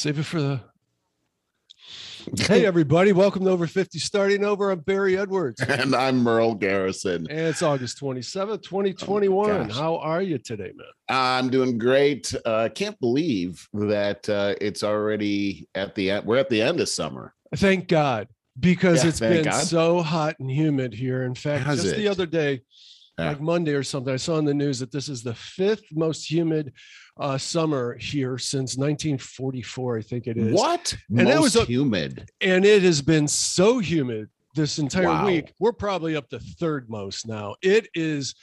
Save it for the. Hey, everybody. Welcome to Over 50 Starting Over. I'm Barry Edwards. And I'm Merle Garrison. And it's August 27th, 2021. Oh. How are you today, man? I'm doing great. Uh, can't believe that uh, it's already at the end. We're at the end of summer. Thank God, because Yeah, it's thank been God. so hot and humid here. In fact, Has just the other day, Yeah. like Monday or something, I saw in the news that this is the fifth most humid uh, summer here since 1944, I think it is. What? And Most that was a- humid. and it has been so humid this entire Wow. week. We're probably up to third most now. It is.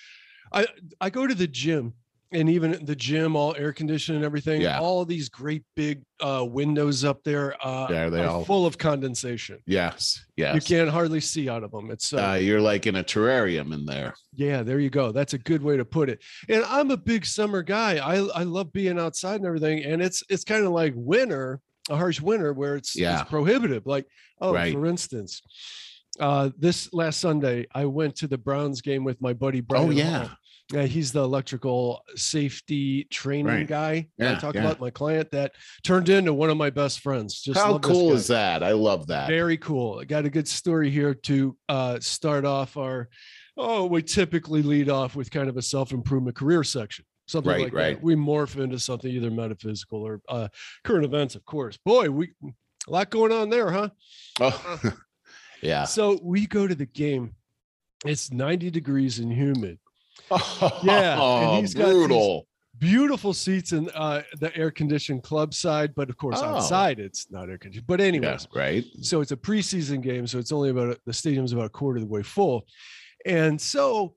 I I go to the gym, and even the gym, all air conditioned and everything. Yeah. All these great big uh, windows up there. Uh, Yeah, are they are all- full of condensation. Yes. Yes. You can't hardly see out of them. It's uh, Uh, you're like in a terrarium in there. yeah, there you go. That's a good way to put it. And I'm a big summer guy. I I love being outside and everything. And it's it's kind of like winter, a harsh winter where it's, Yeah. it's prohibitive. Like, oh, Right. for instance, uh, this last Sunday, I went to the Browns game with my buddy Brian. Oh, yeah. Hall. Yeah, he's the electrical safety training Right. guy. that I Yeah, talk yeah. about my client that turned into one of my best friends. Just How cool is that? I love that. Very cool. I got a good story here to uh, start off our. Oh, we typically lead off with kind of a self improvement career section, something Right, like right. that. We morph into something either metaphysical or uh, current events, of course. Boy, we a lot going on there, huh? Oh, yeah. So we go to the game. It's 90 degrees and humid. Yeah, and he's got brutal. Beautiful seats in uh, the air conditioned club side, but of course Oh. outside it's not air conditioned. But anyways, Yeah, right. so it's a preseason game so it's only about a- the stadium's about a quarter of the way full and so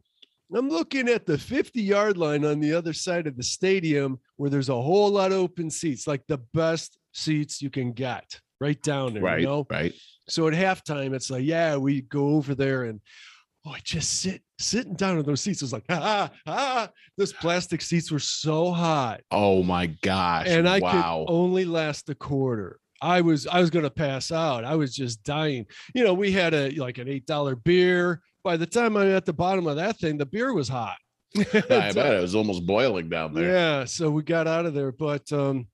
i'm looking at the 50 yard line on the other side of the stadium where there's a whole lot of open seats like the best seats you can get right down there Right. you know Right. so at halftime it's like yeah we go over there and oh i just sit sitting down in those seats was like ah ah those plastic seats were so hot Oh my gosh. and I wow. could only last a quarter. I was I was gonna pass out. I was just dying. You know, we had a like an eight dollar beer. By the time I'm at the bottom of that thing, the beer was hot. I bet it was almost boiling down there. Yeah, so we got out of there, but um,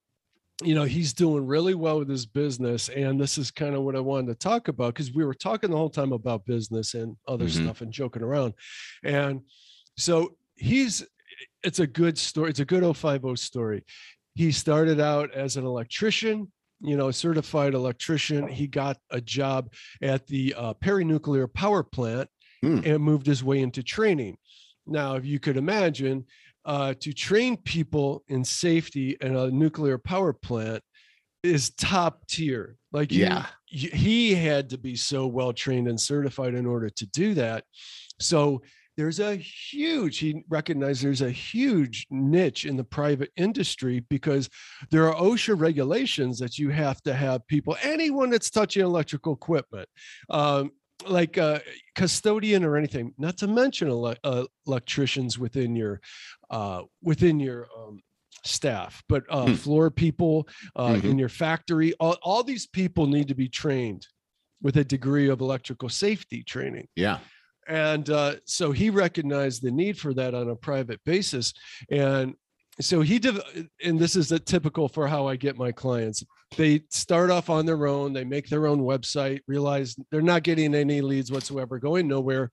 you know, he's doing really well with his business, and this is kind of what I wanted to talk about because we were talking the whole time about business and other Mhm. stuff and joking around, and so he's it's a good story. It's a good 050 story. He started out as an electrician, you know, certified electrician. He got a job at the uh, Perry Nuclear Power Plant Hmm. and moved his way into training. Now, if you could imagine, uh, to train people in safety in a nuclear power plant is top tier. Like, you- Yeah. you- he had to be so well trained and certified in order to do that. So there's a huge, he recognized there's a huge niche in the private industry because there are OSHA regulations that you have to have people, anyone that's touching electrical equipment, um, like a custodian or anything, not to mention ele- uh, electricians within your uh, within your um, staff, but uh, Hmm. floor people uh, Mhm. in your factory. All, all these people need to be trained with a degree of electrical safety training. Yeah. And uh, so he recognized the need for that on a private basis. And so he did, and this is a typical for how I get my clients. They start off on their own, they make their own website, realize they're not getting any leads whatsoever, going nowhere.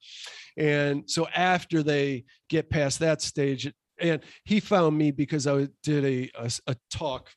And so after they get past that stage, and he found me because I did a, a, a talk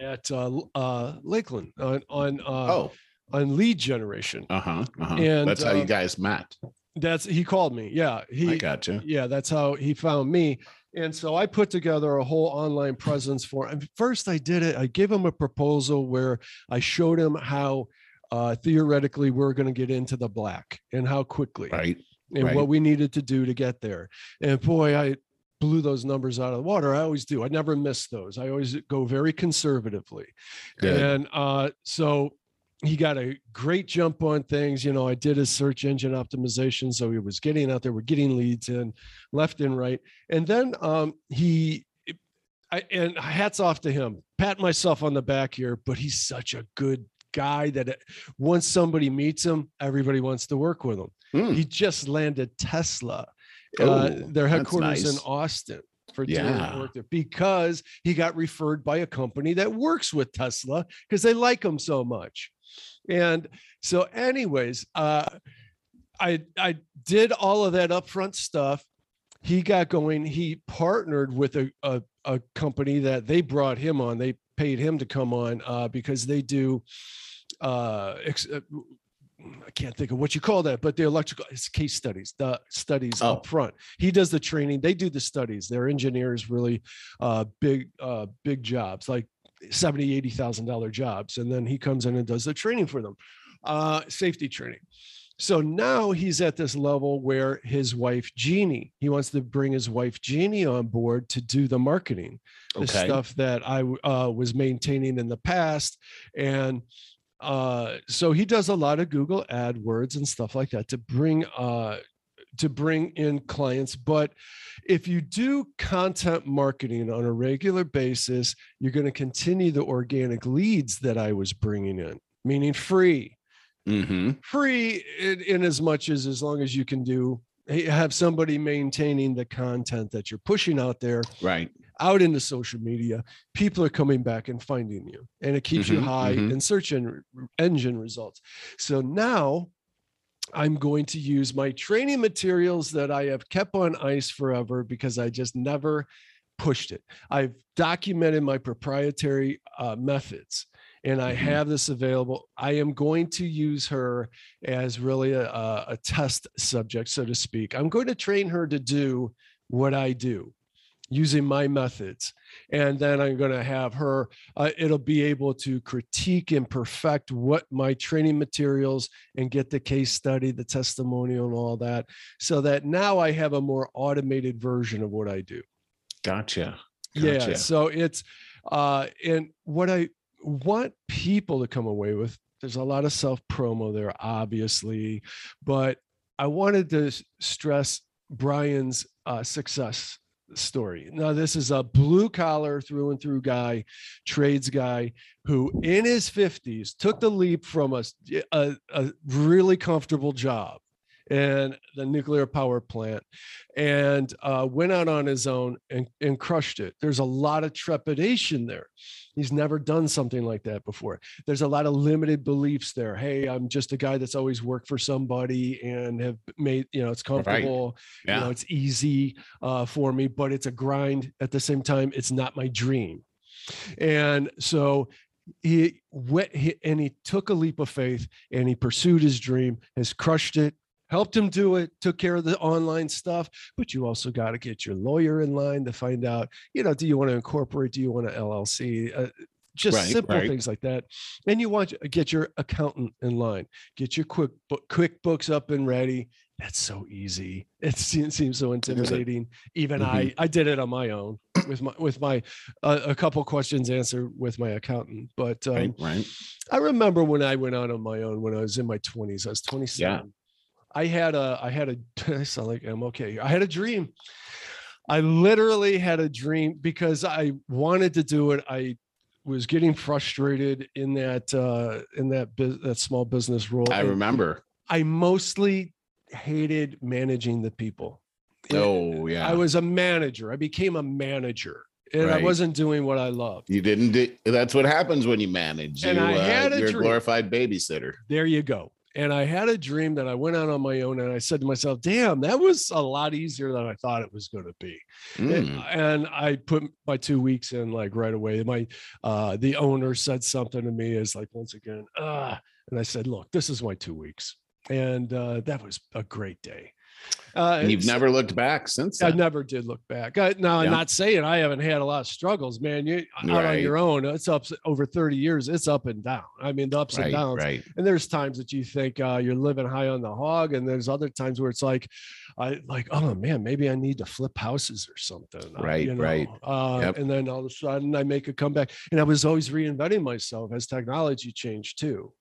at uh, uh, Lakeland on, on, uh, Oh. on lead generation. Uh huh. Uh-huh. And, That's how you uh, guys met. That's he called me. Yeah, he I gotcha. yeah, that's how he found me. And so I put together a whole online presence for him. First, I did it. I gave him a proposal where I showed him how uh, theoretically we're going to get into the black and how quickly Right. and right. what we needed to do to get there. And boy, I blew those numbers out of the water. I always do. I never miss those. I always go very conservatively. Good. And uh, so he got a great jump on things. You know, I did his search engine optimization. So he was getting out there, we're getting leads in left and right. And then um, he, I, and hats off to him, pat myself on the back here, but he's such a good guy that once somebody meets him, everybody wants to work with him. Hmm. He just landed Tesla, uh, Oh, their headquarters in. Austin. For doing Yeah. work there because he got referred by a company that works with Tesla because they like him so much. And so, anyways, uh, I I did all of that upfront stuff. He got going. He partnered with a a, a company that they brought him on. They paid him to come on uh, because they do. Uh, ex- uh, I can't think of what you call that, but the electrical it's case studies, the studies Oh. up front. He does the training. They do the studies. They're engineers, really uh, big, uh, big jobs, like 70, 80,000 dollar jobs. And then he comes in and does the training for them, uh, safety training. So now he's at this level where his wife, Jeannie, he wants to bring his wife, Jeannie, on board to do the marketing, the stuff that I uh, was maintaining in the past. And uh, so he does a lot of Google AdWords and stuff like that to bring uh, to bring in clients. But if you do content marketing on a regular basis, you're going to continue the organic leads that I was bringing in, meaning free hmm free in, in as much as as long as you can do have somebody maintaining the content that you're pushing out there Right. Out into social media people are coming back and finding you and it keeps you Mhm, high mhm. in search en- engine results so now i'm going to use my training materials that i have kept on ice forever because i just never pushed it i've documented my proprietary uh, methods and I Mhm. have this available. I am going to use her as really a, a test subject, so to speak. I'm going to train her to do what I do using my methods. And then I'm going to have her, uh, it'll be able to critique and perfect what my training materials and get the case study, the testimonial, and all that. So that now I have a more automated version of what I do. Gotcha. Yeah. So it's uh and what I want people to come away with, there's a lot of self promo there, obviously, but I wanted to stress Brian's uh success story. Now, this is a blue collar through and through guy, trades guy who in his 50s took the leap from a a really comfortable job and the nuclear power plant and uh, went out on his own and, and crushed it. There's a lot of trepidation there. He's never done something like that before. There's a lot of limited beliefs there. Hey, I'm just a guy that's always worked for somebody and have made, you know, it's comfortable, you know, it's easy uh, for me, but it's a grind at the same time. It's not my dream. And so he went he, and he took a leap of faith and he pursued his dream, has crushed it, helped him do it, took care of the online stuff. But you also got to get your lawyer in line to find out, you know, do you want to incorporate? Do you want to LLC? Uh, just Right, simple right. things like that. And you want to get your accountant in line, get your quick book, QuickBooks up and ready. That's so easy. It seems, seems so intimidating. Even Mhm. I, I did it on my own with my with my uh, a couple questions answered with my accountant. But um, Right. I remember when I went out on my own when I was in my 20s. I was 27. I had a I had a I sound like I'm okay. I had a dream. I literally had a dream because I wanted to do it. I was getting frustrated in that uh in that bus- that small business role. I remember. I mostly hated managing the people. Oh yeah. I was a manager. I became a manager. And I wasn't doing what I loved. you didn't do that's what happens when you manage. And you, I had a you're dream. glorified babysitter. there you go. And I had a dream that I went out on my own and I said to myself, damn, that was a lot easier than I thought it was going to be. And- Mm. And I put my two weeks in like right away. My uh the owner said something to me as like once again, uh, and I said, look, this is my two weeks. And uh that was a great day. Uh And you've never looked back since I never did look back. I, now, I'm not saying I haven't had a lot of struggles, man. You out on your own. It's up over 30 years. It's up and down. I mean, the ups and downs. Right. And there's times that you think uh, you're living high on the hog, and there's other times where it's like, I like, oh man, maybe I need to flip houses or something. uh, Right, you know? right. Uh, Yep. And then all of a sudden, I make a comeback, and I was always reinventing myself as technology changed too.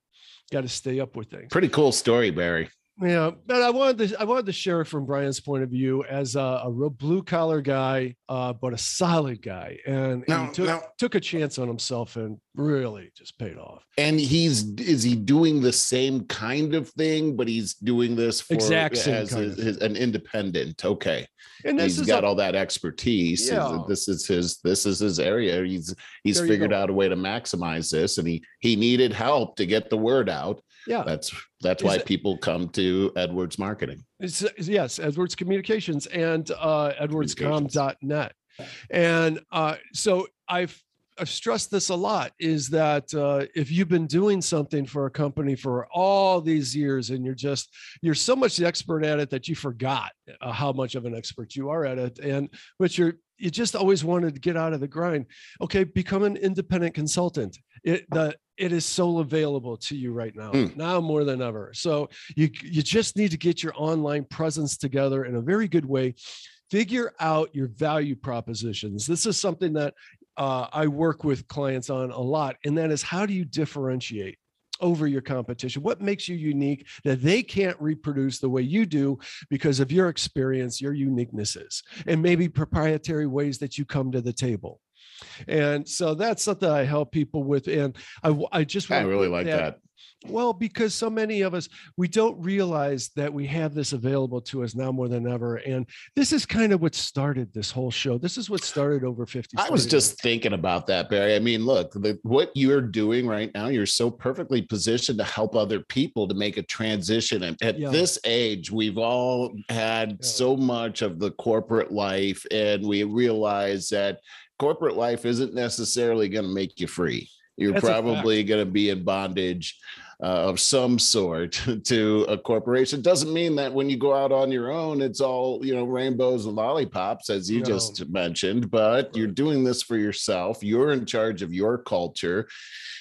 Got to stay up with things. Pretty cool story, Barry. Yeah, but I wanted to I wanted to share it from Brian's point of view as a, a real blue collar guy, uh, but a solid guy, and, Now- he took, now- took a chance on himself and really just paid off. And he's is he doing the same kind of thing, but he's doing this for Exact as his, an independent. Okay. And this he's is got a- all that expertise. Yeah. This is his this is his area. He's he's There figured out a way to maximize this and he he needed help to get the word out. Yeah. That's that's why it- people come to Edwards Marketing. It's, yes, Edwards Communications and uh, edwardscom.net. And uh, so I've, I've stressed this a lot is that uh, if you've been doing something for a company for all these years and you're just, you're so much the expert at it that you forgot uh, how much of an expert you are at it. And, but you're, you just always wanted to get out of the grind. Okay. Become an independent consultant. It, the, it is so available to you right now, Mm. now more than ever. So you you just need to get your online presence together in a very good way figure out your value propositions this is something that uh, i work with clients on a lot and that is how do you differentiate over your competition? What makes you unique that they can't reproduce the way you do because of your experience your uniquenesses and maybe proprietary ways that you come to the table and so that's something i help people with and I just I really like that. well, because so many of us, we don't realize that we have this available to us now more than ever. And this is kind of what started this whole show. This is what started over 50. I was just thinking about that, Barry. I mean, look, the, what you're doing right now, you're so perfectly positioned to help other people to make a transition. And at Yeah. this age, we've all had Yeah. so much of the corporate life, and we realize that corporate life isn't necessarily going to make you free. You're That's probably going to be in bondage uh, of some sort to a corporation. Doesn't mean that when you go out on your own, it's all you know, rainbows and lollipops, as you No. just mentioned. But you're doing this for yourself. You're in charge of your culture.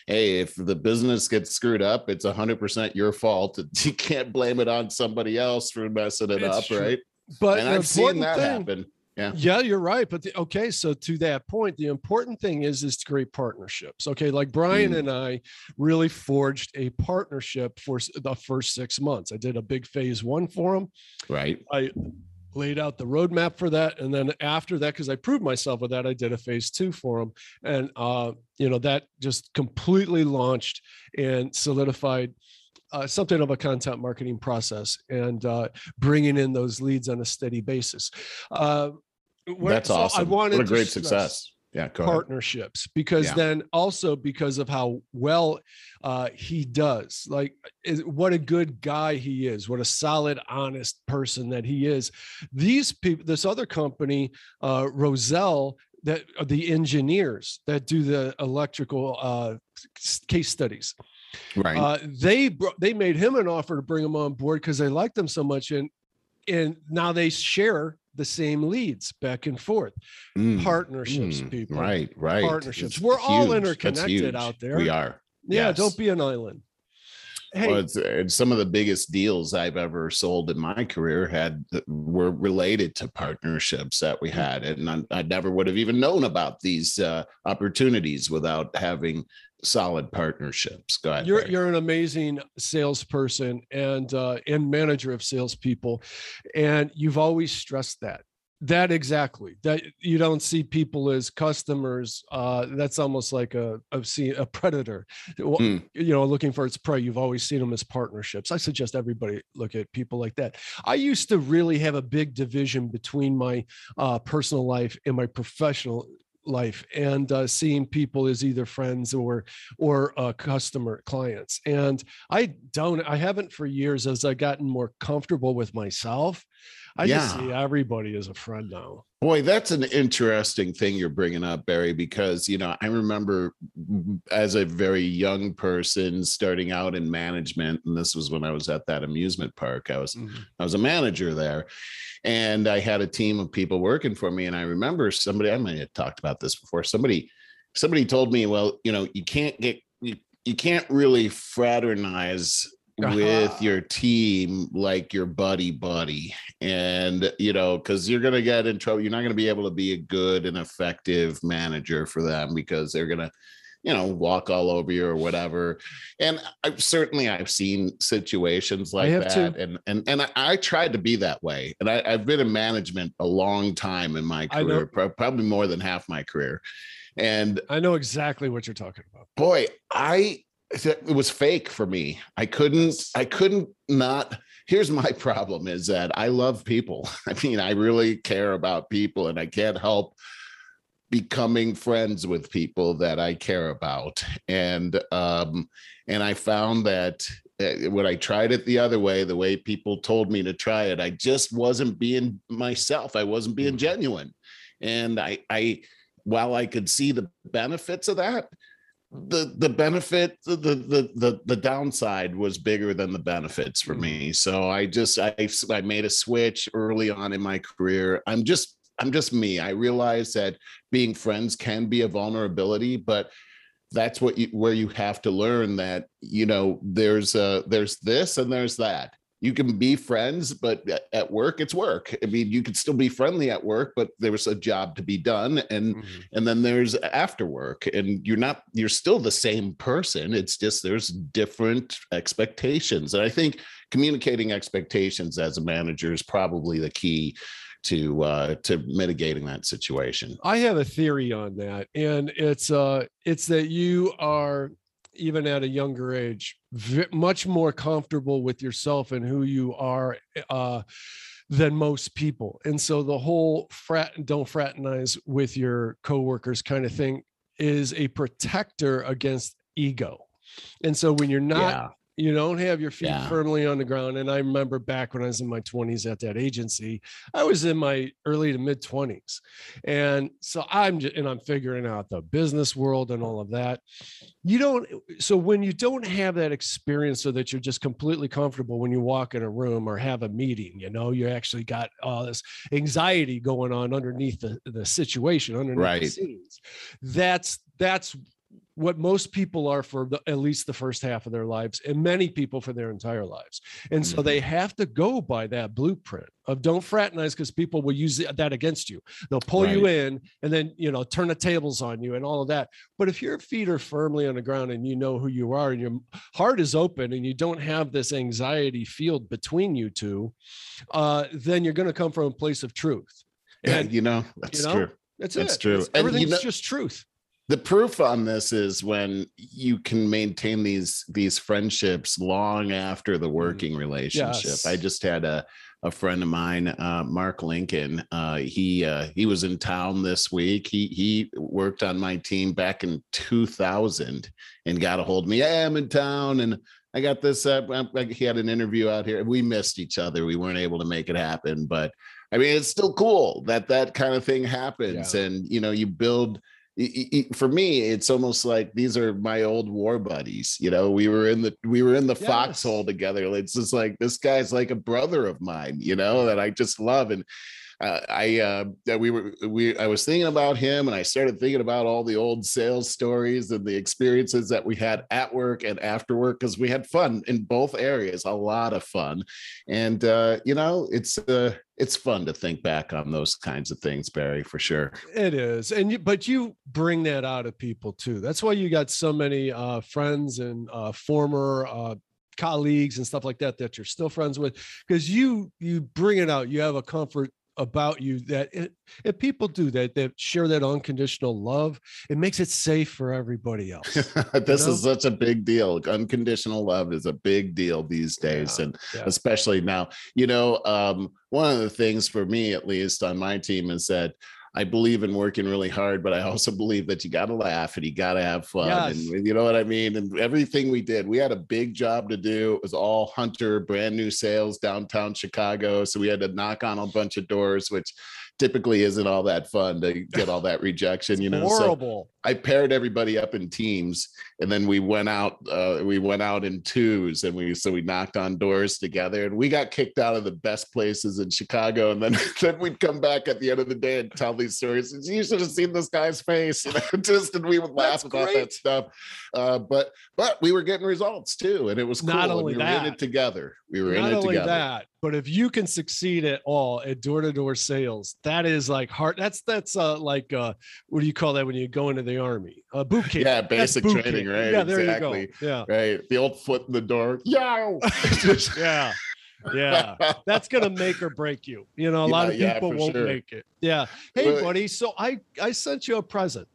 Hey, if the business gets screwed up, it's 100% your fault. You can't blame it on somebody else for messing it It's up, true. right? but and I've seen that thing- happen. Yeah. Yeah, you're right. But the, okay, so to that point, the important thing is is to create partnerships. Okay, like Brian Mm. and I really forged a partnership for the first six months. I did a big phase one for him. Right. I laid out the roadmap for that, and then after that, because I proved myself with that, I did a phase two for him, and uh, you know that just completely launched and solidified uh, something of a content marketing process and uh, bringing in those leads on a steady basis. Uh, what- That's so awesome. I wanted what a great success. Yeah. Partnerships because Yeah. then also because of how well uh, he does like is, what a good guy he is what a solid honest person that he is these people this other company uh, roselle that the engineers that do the electrical uh, case studies Right. uh, they they made him an offer to bring him on board because they liked him so much and and now they share the same leads back and forth Mm, partnerships mm, people Right. Right. partnerships. It's We're all huge. That's interconnected out there. We are. yeah Yes. don't be an island hey Well, it's, it's some of the biggest deals I've ever sold in my career had were related to partnerships that we had, and I, I never would have even known about these uh, opportunities without having solid partnerships. Go ahead. you're Barry. you're an amazing salesperson and uh, and manager of salespeople, and you've always stressed that. That exactly. That you don't see people as customers. Uh, that's almost like a a, see- a predator. Hmm. You know, looking for its prey. You've always seen them as partnerships. I suggest everybody look at people like that. I used to really have a big division between my uh, personal life and my professional life and uh, seeing people as either friends or or uh, customer clients and i don't i haven't for years as i've gotten more comfortable with myself i just see everybody as a friend now Boy, that's an interesting thing you're bringing up, Barry, because, you know, I remember as a very young person starting out in management, and this was when I was at that amusement park. I was mm-hmm. I was a manager there, and I had a team of people working for me. And I remember somebody I might have talked about this before. Somebody somebody told me, well, you know, you can't get you, you can't really fraternize with Aha. your team like your buddy buddy and you know because you're going to get in trouble you're not going to be able to be a good and effective manager for them because they're going to you know walk all over you or whatever and i certainly i've seen situations like that too. and and and I, I, tried to be that way and I, have been in management a long time in my career probably more than half my career and i know exactly what you're talking about boy i it was fake for me i couldn't i couldn't not here's my problem is that i love people i mean i really care about people and i can't help becoming friends with people that I care about. And um, and I found that uh, when I tried it the other way, the way people told me to try it, I just wasn't being myself. I wasn't being mm-hmm. genuine. And I I while I could see the benefits of that, the the benefit the the the the downside was bigger than the benefits for mm-hmm. me so i just i i made a switch early on in my career i'm just I'm just me. I realize that being friends can be a vulnerability, but that's what you where you have to learn that you know there's uh there's this and there's that you can be friends but at work it's work i mean you could still be friendly at work but there was a job to be done and mm-hmm. and then there's after work and you're not you're still the same person it's just there's different expectations and i think communicating expectations as a manager is probably the key to uh, to mitigating that situation. I have a theory on that, and it's uh, it's that you are even at a younger age v- much more comfortable with yourself and who you are uh, than most people, and so the whole frat don't fraternize with your coworkers kind of thing is a protector against ego. And so when you're not yeah you don't have your feet yeah. firmly on the ground and i remember back when i was in my 20s at that agency i was in my early to mid 20s and so i'm just and i'm figuring out the business world and all of that you don't so when you don't have that experience so that you're just completely comfortable when you walk in a room or have a meeting you know you actually got all this anxiety going on underneath the, the situation underneath right. the scenes that's that's what most people are for the, at least the first half of their lives and many people for their entire lives. And so they mm-hmm. have to go by that blueprint of don't fraternize because people will use that against you. They'll pull right. you in and then you know turn the tables on you and all of that. But if your feet are firmly on the ground and you know who you are and your heart is open and you don't have this anxiety field between you two uh, then you're going to come from a place of truth. And yeah, you know that's you know, true. that's, that's it. true. It's, everything's you know, just truth the proof on this is when you can maintain these these friendships long after the mm-hmm. working relationship yes. i just had a a friend of mine uh, mark lincoln uh, he uh, he was in town this week he he worked on my team back in 2000 and got a hold of me hey, i'm in town and i got this uh, he had an interview out here we missed each other we weren't able to make it happen but i mean it's still cool that that kind of thing happens yeah. and you know you build for me it's almost like these are my old war buddies you know we were in the we were in the yes. foxhole together it's just like this guy's like a brother of mine you know that i just love and uh, I uh, we were we I was thinking about him, and I started thinking about all the old sales stories and the experiences that we had at work and after work because we had fun in both areas, a lot of fun, and uh, you know it's uh, it's fun to think back on those kinds of things, Barry, for sure. It is, and you, but you bring that out of people too. That's why you got so many uh, friends and former colleagues and stuff like that that you're still friends with because you you bring it out. You have a comfort about you that it, if people do that that share that unconditional love it makes it safe for everybody else this know? is such a big deal unconditional love is a big deal these days yeah, and yeah. especially now you know um, one of the things for me at least on my team is that I believe in working really hard, but I also believe that you got to laugh and you got to have fun. Yes. And you know what I mean? And everything we did, we had a big job to do. It was all Hunter, brand new sales downtown Chicago. So we had to knock on a bunch of doors, which typically isn't all that fun to get all that rejection, you know. Horrible. So I paired everybody up in teams and then we went out uh, we went out in twos and we so we knocked on doors together and we got kicked out of the best places in Chicago and then then we'd come back at the end of the day and tell these stories. You should have seen this guy's face, you know, just and we would laugh That's about great. that stuff. Uh, but but we were getting results too, and it was cool. Not only we were in it together. We were in it together. That, but if you can succeed at all at door-to-door sales, that is like hard. That's that's uh like uh what do you call that when you go into the army? Uh boot camp. Yeah, basic training, camp. right? Yeah, there Exactly. you go. Yeah. Right. The old foot in the door. Yeah. Yeah. Yeah. That's gonna make or break you. You know, a lot of Yeah, yeah, people won't sure. make it. Yeah. Hey, buddy. So I I sent you a present.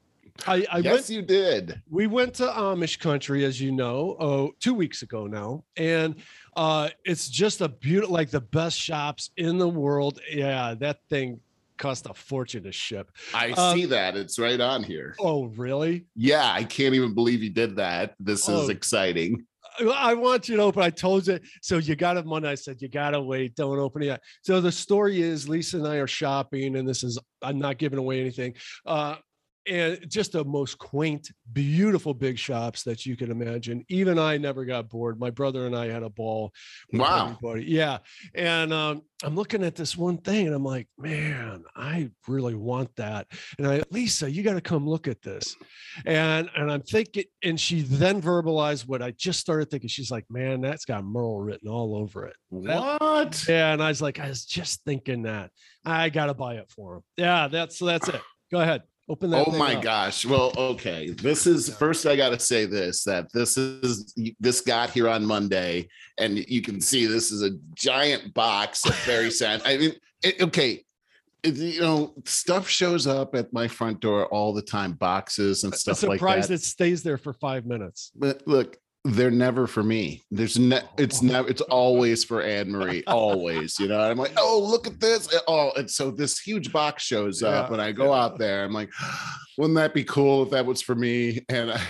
I, I yes, went you did. we went to Amish country, as you know, oh, two weeks ago now. And uh it's just a beautiful, like the best shops in the world. Yeah, that thing cost a fortune to ship. I Um, see that. It's right on here. Oh, really? Yeah, I can't even believe you did that. This Oh. is exciting. I- want you to open. I told you. So you got it Monday. I said, you got to wait. Don't open it yet. So the story is Lisa and I are shopping, and this is, I'm not giving away anything. Uh, and just the most quaint, beautiful big shops that you can imagine. Even I never got bored. My brother and I had a ball. Wow. everybody. Yeah. And um, I'm looking at this one thing and I'm like, man, I really want that. And I, Lisa, you got to come look at this. And and I'm thinking, and she then verbalized what I just started thinking. She's like, man, that's got Merle written all over it. What? Yeah. And I was like, I was just thinking that I got to buy it for him. Yeah. That's so that's it. Go ahead. Open that. Oh my up. gosh. Well, okay. This is first I got to say this that this is this got here on Monday and you can see this is a giant box of very sad. I mean, it, okay. it- you know, stuff shows up at my front door all the time, boxes and stuff like that. Surprised that. it stays there for five minutes. But look, they're never for me. There's no, it's oh. never, it's always for Anne Marie, always. You know, I'm like, oh, look at this. Oh, and so this huge box shows up, Yeah, and I go out there. I'm like, wouldn't that be cool if that was for me? And I,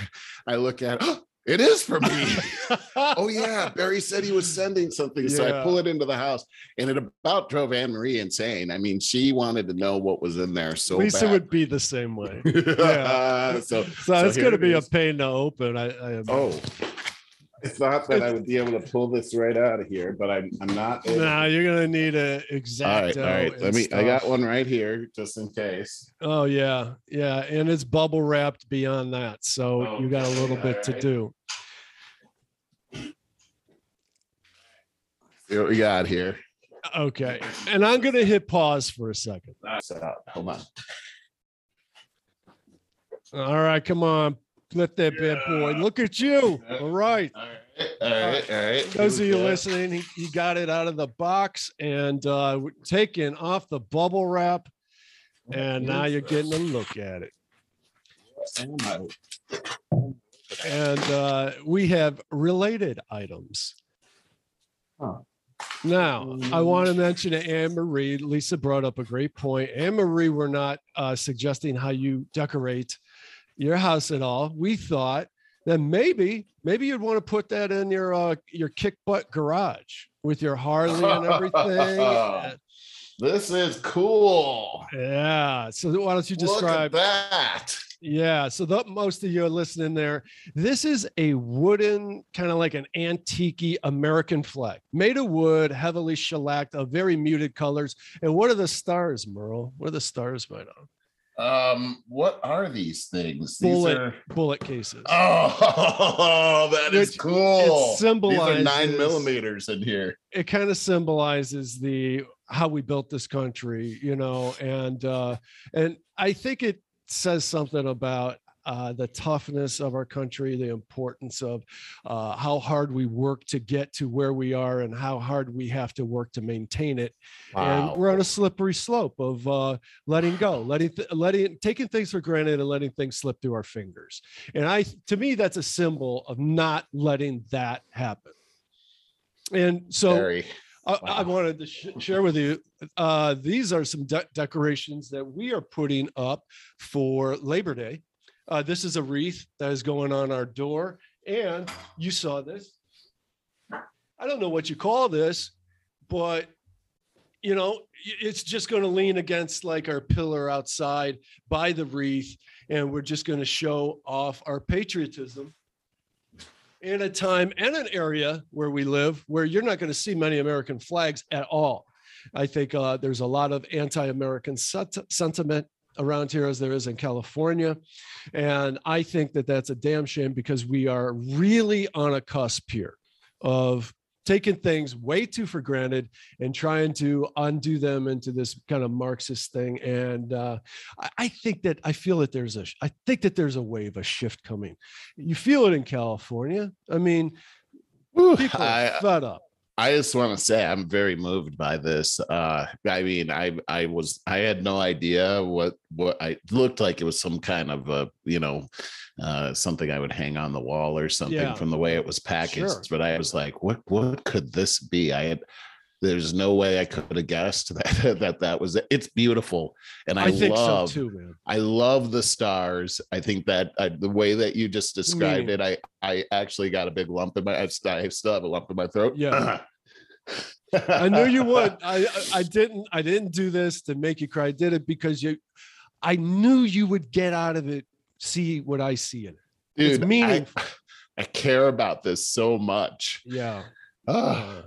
I look at, oh, it is for me. oh yeah, Barry said he was sending something, so I pull it into the house, and it about drove Anne Marie insane. I mean, she wanted to know what was in there so Lisa bad. would be the same way. yeah. so So, it's here going to be a pain to open. I, I. Oh, thought that I would be able to pull this right out of here, but I'm I'm not. No, to. you're gonna need a X-Acto. right, all right. Let me. I got one right here just in case. Oh yeah, yeah, and it's bubble wrapped beyond that, so you got a little bit to do. See what we got here. Okay, and I'm gonna hit pause for a second. Hold on. All right, come on, flip that bad boy. Look at you. All right. All right, all right, all right. Those of you go. listening, he, he got it out of the box and uh, taken off the bubble wrap, and now you're getting a look at it. and uh, we have related items. Huh. Now, I want to mention to Anne Marie. Lisa brought up a great point. Anne Marie, we're not uh, suggesting how you decorate your house at all. We thought that maybe, maybe you'd want to put that in your uh, your kick butt garage with your Harley and everything. This is cool. yeah. So why don't you describe? at that. Yeah. So the, most of you are listening there. This is a wooden, kind of like an antique American flag, made of wood, heavily shellacked, of very muted colors. And what are the stars, Merle? What are the stars made of? Um, what are these things? These Bullet are. bullet cases. Oh, that is Which it cool. These symbolizes- nine millimeters in here. it kind of symbolizes the how we built this country, you know, and uh, and I think it says something about uh, the toughness of our country, the importance of uh, how hard we work to get to where we are, and how hard we have to work to maintain it. And we're on a slippery slope of uh, letting go, letting th- letting taking things for granted and letting things slip through our fingers. And I, to me, that's a symbol of not letting that happen. And so. Very. I, I wanted to sh- share with you. Uh, these are some de- decorations that we are putting up for Labor Day. Uh, this is a wreath that is going on our door, and you saw this. I don't know what you call this, but you know, it's just going to lean against like our pillar outside by the wreath, and we're just going to show off our patriotism in a time and an area where we live where you're not going to see many American flags at all. I think uh, there's a lot of anti-American sent- sentiment around here as there is in California. And I think that that's a damn shame because we are really on a cusp here of taking things way too for granted and trying to undo them into this kind of Marxist thing. And uh, I, I think that I feel that there's a I think that there's a wave, a shift coming. You feel it in California. I mean, people are I, fed up. I just want to say I'm very moved by this. Uh, I mean, I I was I had no idea what what I looked like. It was some kind of a you know uh, something I would hang on the wall or something Yeah. from the way it was packaged. Sure. But I was like, what what could this be? I had there's no way I could have guessed that that that was it. It's beautiful, and I, I, think love so too, man. I love the stars. I think that uh, the way that you just described Meaning. it, I I actually got a big lump in my. I still have a lump in my throat. Yeah. I knew you would. I I- I didn't I didn't do this to make you cry. I did it because you I knew you would get out of it, see what I see in it. Dude, it's I, meaningful. I care about this so much. yeah. Ah, Uh,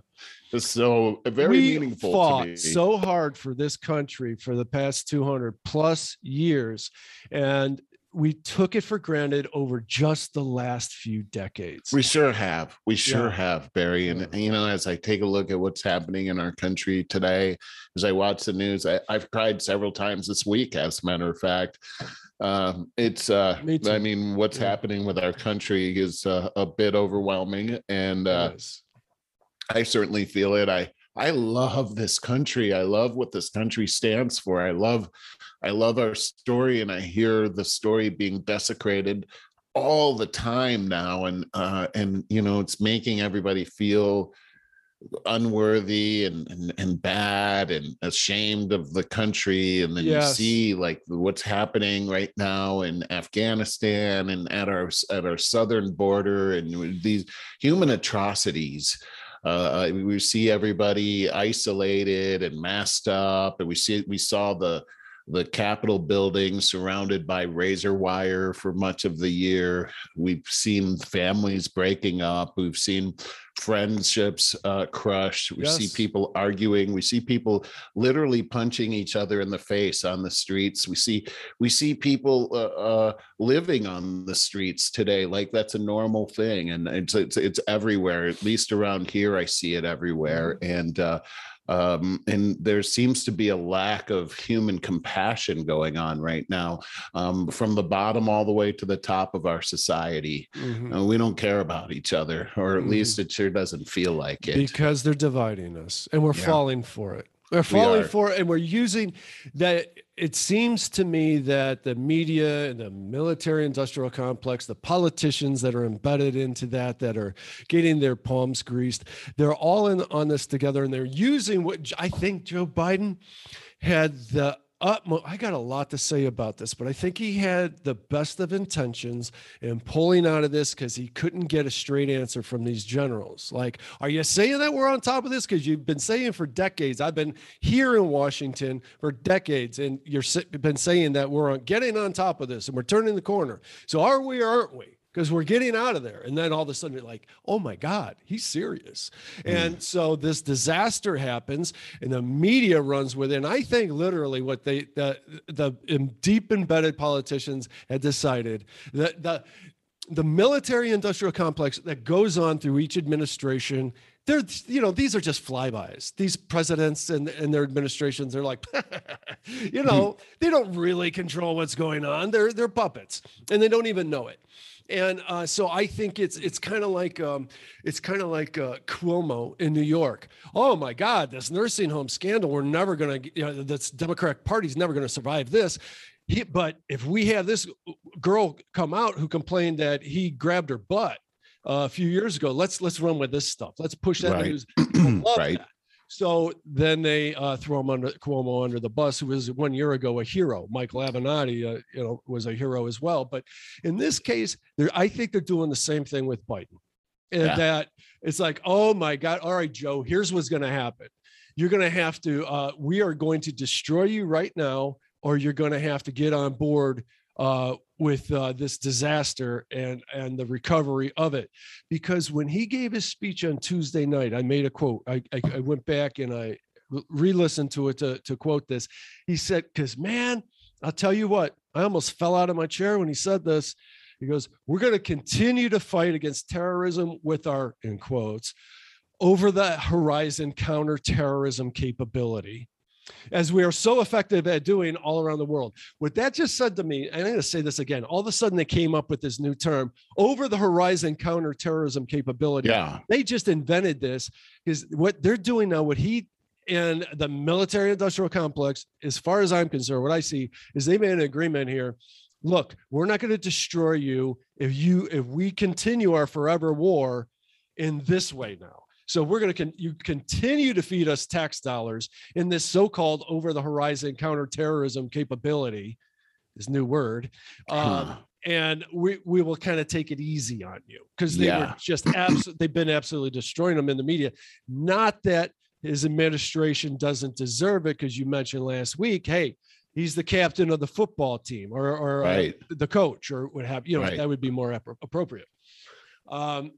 so very we meaningful fought to me. so hard for this country for the past 200 plus years and we took it for granted over just the last few decades we sure have. We sure Yeah. have, Barry. And Yeah. you know, as I take a look at what's happening in our country today, as I watch the news, I, I've cried several times this week, as a matter of fact. Um, it's uh Me too. I mean, what's Yeah. happening with our country is uh, a bit overwhelming. And uh It is. I certainly feel it. I I love this country. I love what this country stands for. I love I love our story and I hear the story being desecrated all the time now and uh and you know it's making everybody feel unworthy and, and and bad and ashamed of the country and then Yes. you see like what's happening right now in Afghanistan and at our at our southern border and these human atrocities uh, we see everybody isolated and masked up, and we see we saw the the Capitol building surrounded by razor wire for much of the year. We've seen families breaking up. We've seen friendships uh, crushed. We see people arguing. We see people literally punching each other in the face on the streets. We see we see people uh, uh, living on the streets today like that's a normal thing, and it's it's it's everywhere. At least around here, I see it everywhere, and. Um, and there seems to be a lack of human compassion going on right now, um, from the bottom all the way to the top of our society. Mhm. Uh, we don't care about each other, or at Mhm. least it sure doesn't feel like it. because they're dividing us and we're Yeah. falling for it we're falling are. for it and we're using that it seems to me that the media and the military industrial complex the politicians that are embedded into that that are getting their palms greased they're all in on this together and they're using what I think joe biden had the utmost i got a lot to say about this but i think he had the best of intentions in pulling out of this because he couldn't get a straight answer from these generals. Like are you saying that we're on top of this? Because you've been saying for decades i've been here in washington for decades and you're si- been saying that we're getting on top of this and we're turning the corner. So are we or aren't we because we're getting out of there. And then all of a sudden you're like, oh my God, he's serious. Hmm. And so this disaster happens and the media runs with it. And I think literally what they, the, the deep embedded politicians had decided that the, the military industrial complex that goes on through each administration they're you know these are just flybys these presidents and, and their administrations they're like you hmm. know they don't really control what's going on they're they're puppets and they don't even know it and uh, so I think it's it's kind of like um, it's kind of like uh, Cuomo in New York. Oh my God, this nursing home scandal. We're never going to. You know, this Democratic Party's never going to survive this. He, but if we have this girl come out who complained that he grabbed her butt uh, a few years ago, let's let's run with this stuff. Let's push that Right. news. Right. that. So then they uh, throw him under Cuomo under the bus, who was one year ago a hero. Michael Avenatti, uh, you know, was a hero as well. But in this case, I think they're doing the same thing with Biden, and Yeah. that it's like, oh my God, all right, Joe, here's what's going to happen. You're going to have to. Uh, we are going to destroy you right now, or you're going to have to get on board uh, with uh, this disaster and and the recovery of it. Because when he gave his speech on Tuesday night, I made a quote. I I, I went back and I re-listened to it to to quote this. He said, "Because man, I'll tell you what, I almost fell out of my chair when he said this." He goes, "We're going to continue to fight against terrorism with our in quotes." over the horizon counterterrorism capability as we are so effective at doing all around the world. What that just said to me, and I'm going to say this again, all of a sudden they came up with this new term over the horizon counterterrorism capability. Yeah. They just invented this because what they're doing now, what he and the military industrial complex, as far as I'm concerned, what I see is they made an agreement here. Look, we're not going to destroy you if you if we continue our forever war in this way now. So we're going to con- you continue to feed us tax dollars in this so-called over-the-horizon counterterrorism capability, this new word, um, Huh. and we we will kind of take it easy on you because they were just absolutely they've been absolutely destroying them in the media. Not that his administration doesn't deserve it because you mentioned last week, hey, he's the captain of the football team or or uh, the coach or what have you know Right. that would be more appro- appropriate. Um,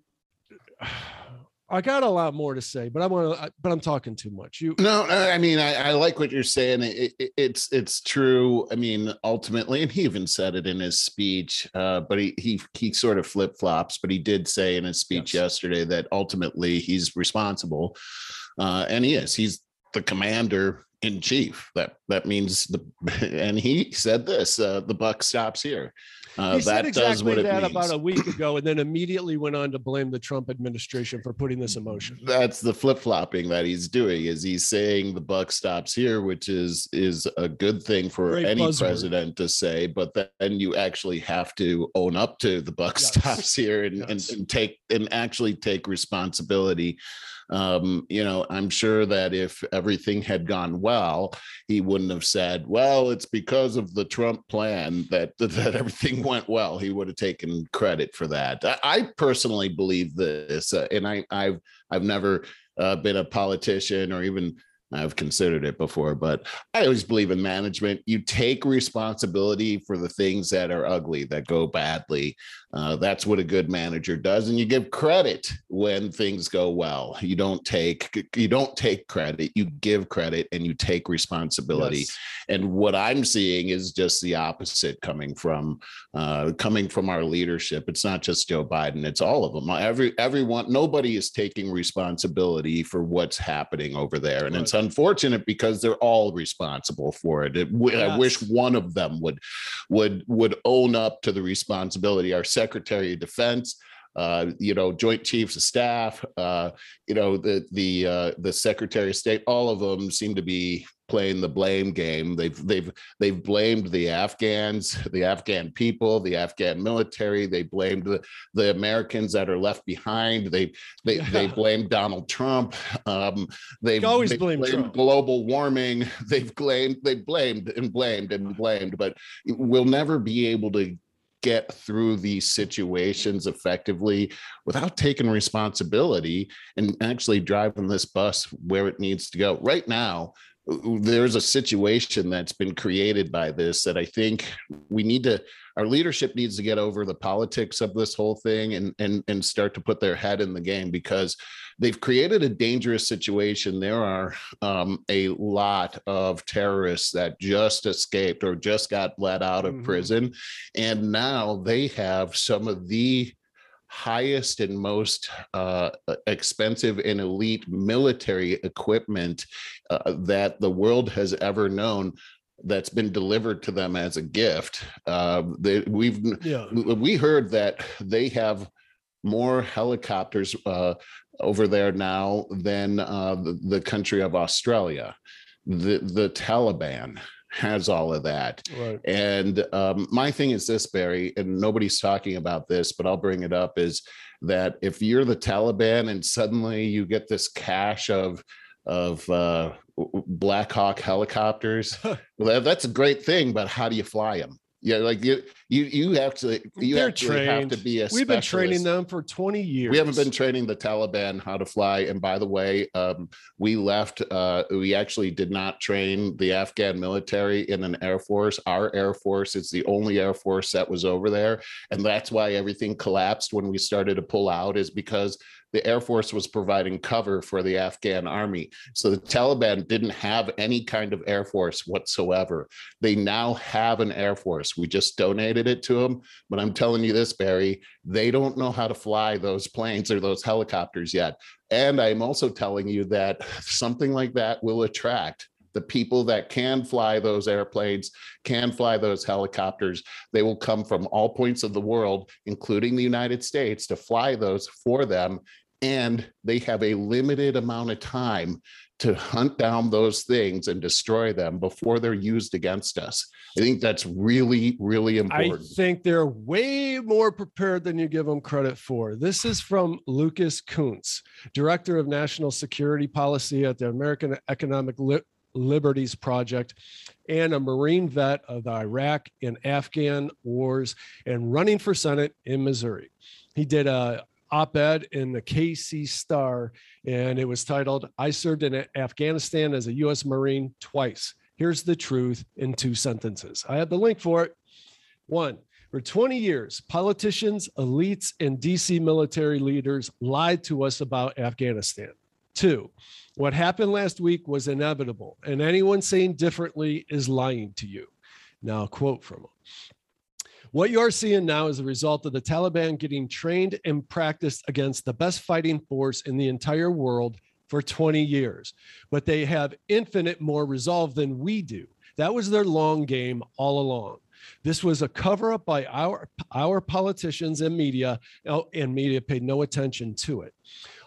I got a lot more to say, but I want to, but I'm talking too much. You, No, I mean, I, I like what you're saying. It, it, it's it's true. I mean, ultimately, and he even said it in his speech. Uh, but he he he sort of flip flops. But he did say in his speech Yes. yesterday that ultimately he's responsible, uh, and he is. He's the commander in chief. That that means the. And he said this: uh, the buck stops here. Uh, he said that does exactly what it that means. about a week ago, and then immediately went on to blame the Trump administration for putting this in motion. that's the flip-flopping that he's doing is he's saying the buck stops here which is is a good thing for Great any buzzword. president to say but then you actually have to own up to the buck Yes. stops here and, Yes. and, and take and actually take responsibility um you know i'm sure that if everything had gone well he wouldn't have said well it's because of the trump plan that that everything went well he would have taken credit for that i, I personally believe this uh, and i i've i've never uh, been a politician or even I've considered it before, but I always believe in management. You take responsibility for the things that are ugly, that go badly. Uh, that's what a good manager does, and you give credit when things go well. You don't take you don't take credit. You give credit and you take responsibility. Yes. And what I'm seeing is just the opposite coming from uh, coming from our leadership. It's not just Joe Biden; it's all of them. Every everyone, nobody is taking responsibility for what's happening over there, and Right. it's unfortunate because they're all responsible for it. It- w- I wish one of them would would would own up to the responsibility. Our Secretary of Defense. Uh, you know, Joint Chiefs of Staff, uh, you know, the the uh, the Secretary of State, all of them seem to be playing the blame game. They've they've they've blamed the Afghans, the Afghan people, the Afghan military. They blamed the, the Americans that are left behind. They they they blamed Donald Trump. Um, they've always they blame blamed global warming. They've blamed they blamed and blamed and blamed, but we'll never be able to get through these situations effectively without taking responsibility and actually driving this bus where it needs to go. Right now, there's a situation that's been created by this that I think we need to our leadership needs to get over the politics of this whole thing and and and start to put their head in the game because they've created a dangerous situation. There are um, a lot of terrorists that just escaped or just got let out of Mhm. prison, and now they have some of the highest and most uh, expensive and elite military equipment uh, that the world has ever known that's been delivered to them as a gift. Uh, they, we've Yeah. we heard that they have more helicopters uh, over there now than uh, the, the country of Australia. The the Taliban has all of that. Right. And um, my thing is this, Barry, and nobody's talking about this, but I'll bring it up is that if you're the Taliban and suddenly you get this cache of of uh, Black Hawk helicopters, well, that's a great thing, but how do you fly them? Yeah, like you you you have to you They're actually have to be a We've been training them for 20 years. We haven't been training the Taliban how to fly. And by the way, um, we left, uh, we actually did not train the Afghan military in an Air Force. Our Air Force is the only Air Force that was over there. And that's why everything collapsed when we started to pull out, is because the Air Force was providing cover for the Afghan army. So the Taliban didn't have any kind of Air Force whatsoever. They now have an Air Force. We just donated it to them. But I'm telling you this, Barry, they don't know how to fly those planes or those helicopters yet. And I'm also telling you that something like that will attract the people that can fly those airplanes, can fly those helicopters. They will come from all points of the world, including the United States, to fly those for them and they have a limited amount of time to hunt down those things and destroy them before they're used against us. I think that's really, really important. I think they're way more prepared than you give them credit for. This is from Lucas Kunce, Director of National Security Policy at the American Economic Li- Liberties Project and a Marine vet of the Iraq and Afghan wars and running for Senate in Missouri. He did a op-ed in the KC Star, and it was titled "I served in Afghanistan as a U.S. Marine twice." Here's the truth in two sentences. I have the link for it. One, for 20 years, politicians, elites, and DC military leaders lied to us about Afghanistan. Two, what happened last week was inevitable, and anyone saying differently is lying to you. Now, quote from him. What you're seeing now is a result of the Taliban getting trained and practiced against the best fighting force in the entire world for 20 years. But they have infinite more resolve than we do. That was their long game all along. This was a cover up by our our politicians and media, oh, and media paid no attention to it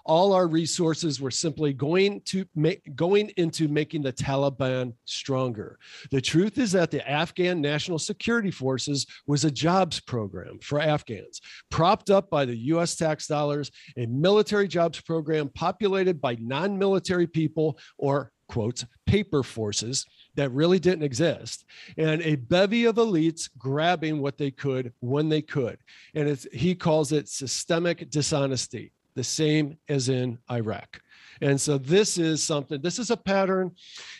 all our resources were simply going to make going into making the Taliban stronger. The truth is that the Afghan National Security Forces was a jobs program for Afghans, propped up by the US tax dollars, a military jobs program populated by non-military people or quotes paper forces that really didn't exist and a bevy of elites grabbing what they could when they could and he calls it systemic dishonesty the same as in Iraq. And so this is something, this is a pattern.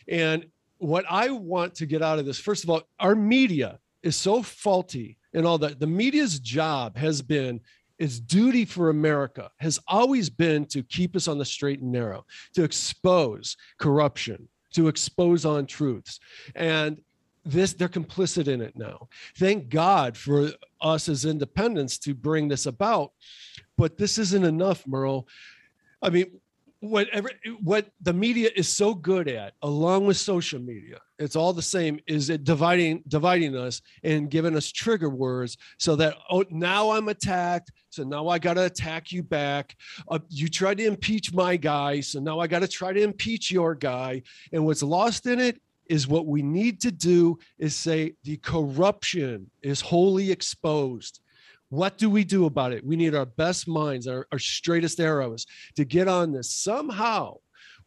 And what I want to get out of this, first of all, our media is so faulty and all that. The media's job has been its duty for America has always been to keep us on the straight and narrow, to expose corruption, to expose untruths. And this they're complicit in it now. Thank God for us as independents to bring this about but this isn't enough, Merle. I mean, whatever what the media is so good at, along with social media, it's all the same. Is it dividing dividing us and giving us trigger words so that oh now I'm attacked, so now I got to attack you back. Uh, you tried to impeach my guy, so now I got to try to impeach your guy. And what's lost in it is what we need to do is say the corruption is wholly exposed what do we do about it? We need our best minds, our, our straightest arrows to get on this. Somehow,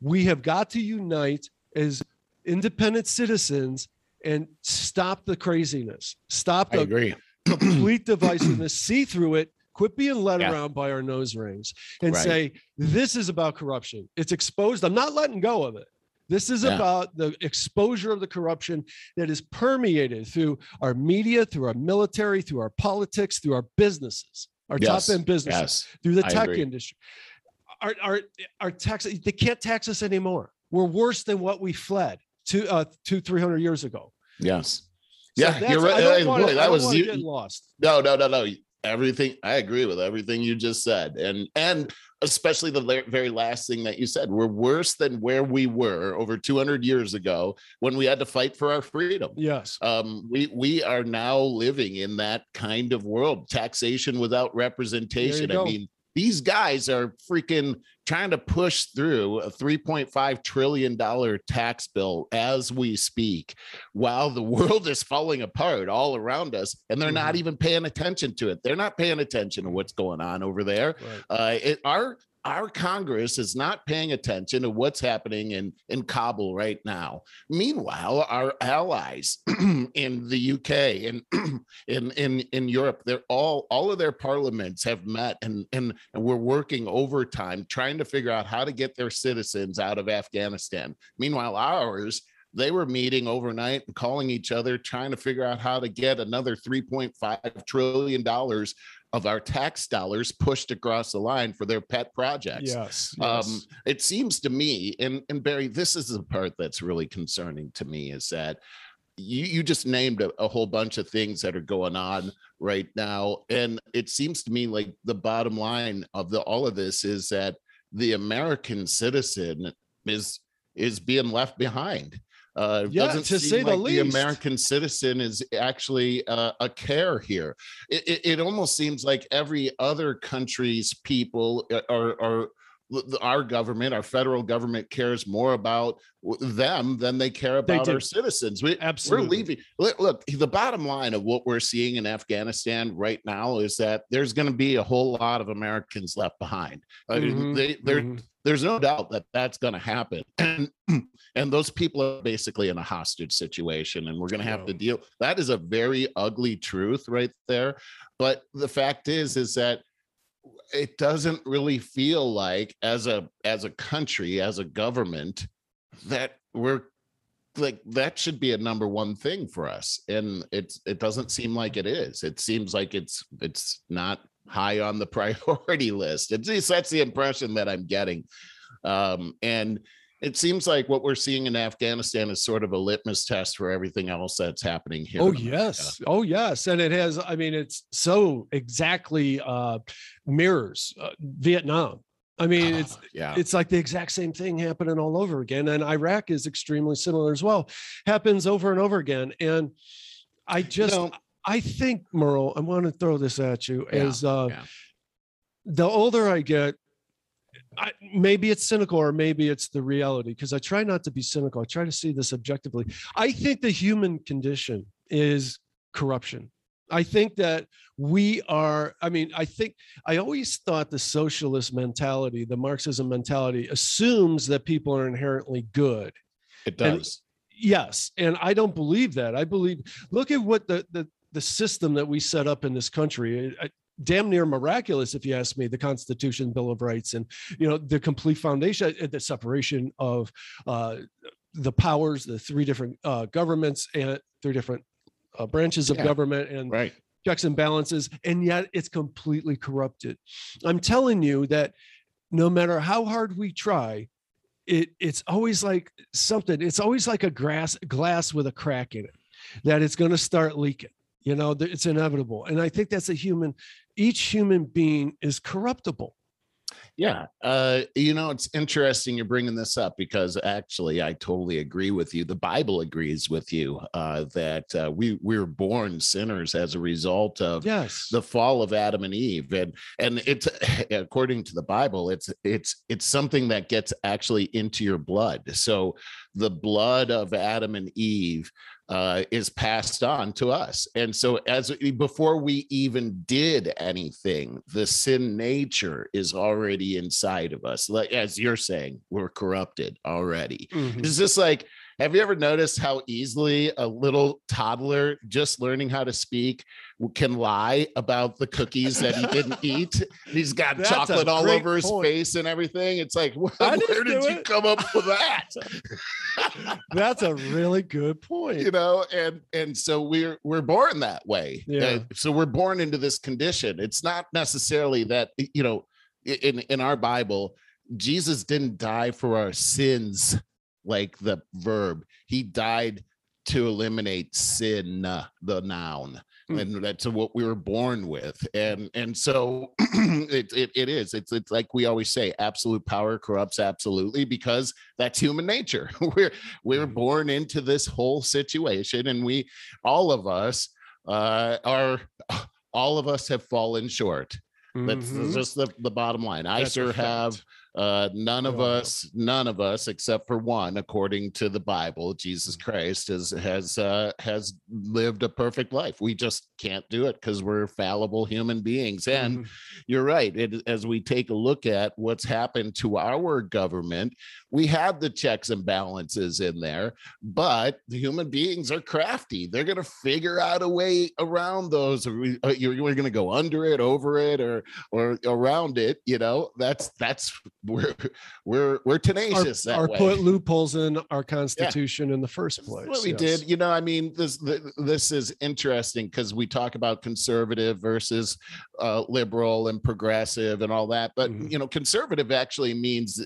we have got to unite as independent citizens and stop the craziness. Stop the agree. complete divisiveness, see through it, quit being led yeah. around by our nose rings, and right. say, This is about corruption. It's exposed. I'm not letting go of it. This is yeah. about the exposure of the corruption that is permeated through our media, through our military, through our politics, through our businesses, our yes. top end businesses, yes. through the tech industry. Our, our, our tax, they can't tax us anymore. We're worse than what we fled two, uh, two, 300 years ago. Yes. So yeah, you're right. Wanna, that was you, lost. No, no, no, no everything i agree with everything you just said and and especially the very last thing that you said we're worse than where we were over 200 years ago when we had to fight for our freedom. Yes. Um, we we are now living in that kind of world taxation without representation i mean these guys are freaking trying to push through a 3.5 trillion dollar tax bill as we speak while the world is falling apart all around us and they're mm-hmm. not even paying attention to it they're not paying attention to what's going on over there right. uh, it, our our Congress is not paying attention to what's happening in, in Kabul right now. Meanwhile, our allies in the UK and in, in, in Europe, they're all all of their parliaments have met and, and, and we're working overtime trying to figure out how to get their citizens out of Afghanistan. Meanwhile, ours they were meeting overnight and calling each other, trying to figure out how to get another $3.5 trillion of our tax dollars pushed across the line for their pet projects. Yes. Um, it seems to me, and, and Barry, this is the part that's really concerning to me is that you, you just named a, a whole bunch of things that are going on right now. And it seems to me like the bottom line of the all of this is that the American citizen is is being left behind. Uh, Yeah, doesn't to say the like least. American citizen is actually uh, a care here. It, it, it almost seems like every other country's people uh, are, are the- our government, our federal government cares more about them than they care about do. our citizens. We, Absolutely. we're leaving. Look, look, the bottom line of what we're seeing in Afghanistan right now is that there's going to be a whole lot of Americans left behind. I mean, Mhm, they, mhm. there's no doubt that that's going to happen and and those people are basically in a hostage situation and we're going to have to deal that is a very ugly truth right there but the fact is is that it doesn't really feel like as a as a country as a government that we're like that should be a number one thing for us and it's it doesn't seem like it is. It seems like it's it's not high on the priority list. It's that's the impression that i'm getting. Um and it seems like what we're seeing in afghanistan is sort of a litmus test for everything else that's happening here Oh yes. Oh yes. And it has, I mean, it's so exactly uh mirrors uh, Vietnam. I mean, it's Ah, yeah it's like the exact same thing happening all over again. And Iraq is extremely similar as well. Happens over and over again. And I just know- I think, Merle, I want to throw this at you Yeah, is uh yeah. the older I get, I, maybe it's cynical or maybe it's the reality because I try not to be cynical. I try to see this objectively. I think the human condition is corruption. I think that we are, I mean, I think I always thought the socialist mentality, the Marxism mentality assumes that people are inherently good. it and- does Yes, and I don't believe that. I believe look at what the the the system that we set up in this country. Damn near miraculous, if you ask me. The Constitution, Bill of Rights, and you know the complete foundation, uh, the separation of uh, the powers, the three different uh, governments and three different uh, branches of Yeah. government, and right checks and balances, and yet it's completely corrupted. I'm telling you that no matter how hard we try, it it's always like something. It's always like a grass glass with a crack in it that it's going to start leaking. You know, it's inevitable, and I think that's a human. Each human being is corruptible. Yeah. Uh, you know, it's interesting you're bringing this up because actually, I totally agree with you. The Bible agrees with you uh, that uh, we we're born sinners as a result of Yes. the fall of Adam and Eve, and and it's according to the Bible, it's it's it's something that gets actually into your blood. So the blood of Adam and Eve uh, is passed on to us. And so, as before we even did anything, the sin nature is already inside of us. Like as you're saying, we're corrupted already. Mhm. It's just like, have you ever noticed how easily a little toddler just learning how to speak can lie about the cookies that he didn't eat? He's got That's chocolate all over his point. face and everything. It's like, where, didn't where did you it. come up with that? That's a really good point. you know and and so we're we're born that way Yeah. Uh, so we're born into this condition it's not necessarily that you know in in our bible jesus didn't die for our sins like the verb he died to eliminate sin the noun Hmm. and that's what we were born with and and so it, it it is it's it's like we always say absolute power corrupts absolutely because that's human nature we're we're Mhm. born into this whole situation and we all of us uh are all of us have fallen short that's Mhm. just the, the bottom line i That's sure have. Uh none of us none of us except for one according to the bible jesus Mm. christ has has uh has lived a perfect life we just can't do it because we're fallible human beings and Mhm. you're right. It, as we take a look at what's happened to our government, we have the checks and balances in there, but the human beings are crafty. They're going to figure out a way around those. Uh, You're, going to go under it, over it, or or around it. You know, that's that's we're we're we're Or, tenacious that or put loopholes in our constitution in the first That's place. what we yes. did. You know, I mean, this this is interesting because we talk about conservative versus uh, liberal and progressive and all that, but Mhm. you know, conservative actually means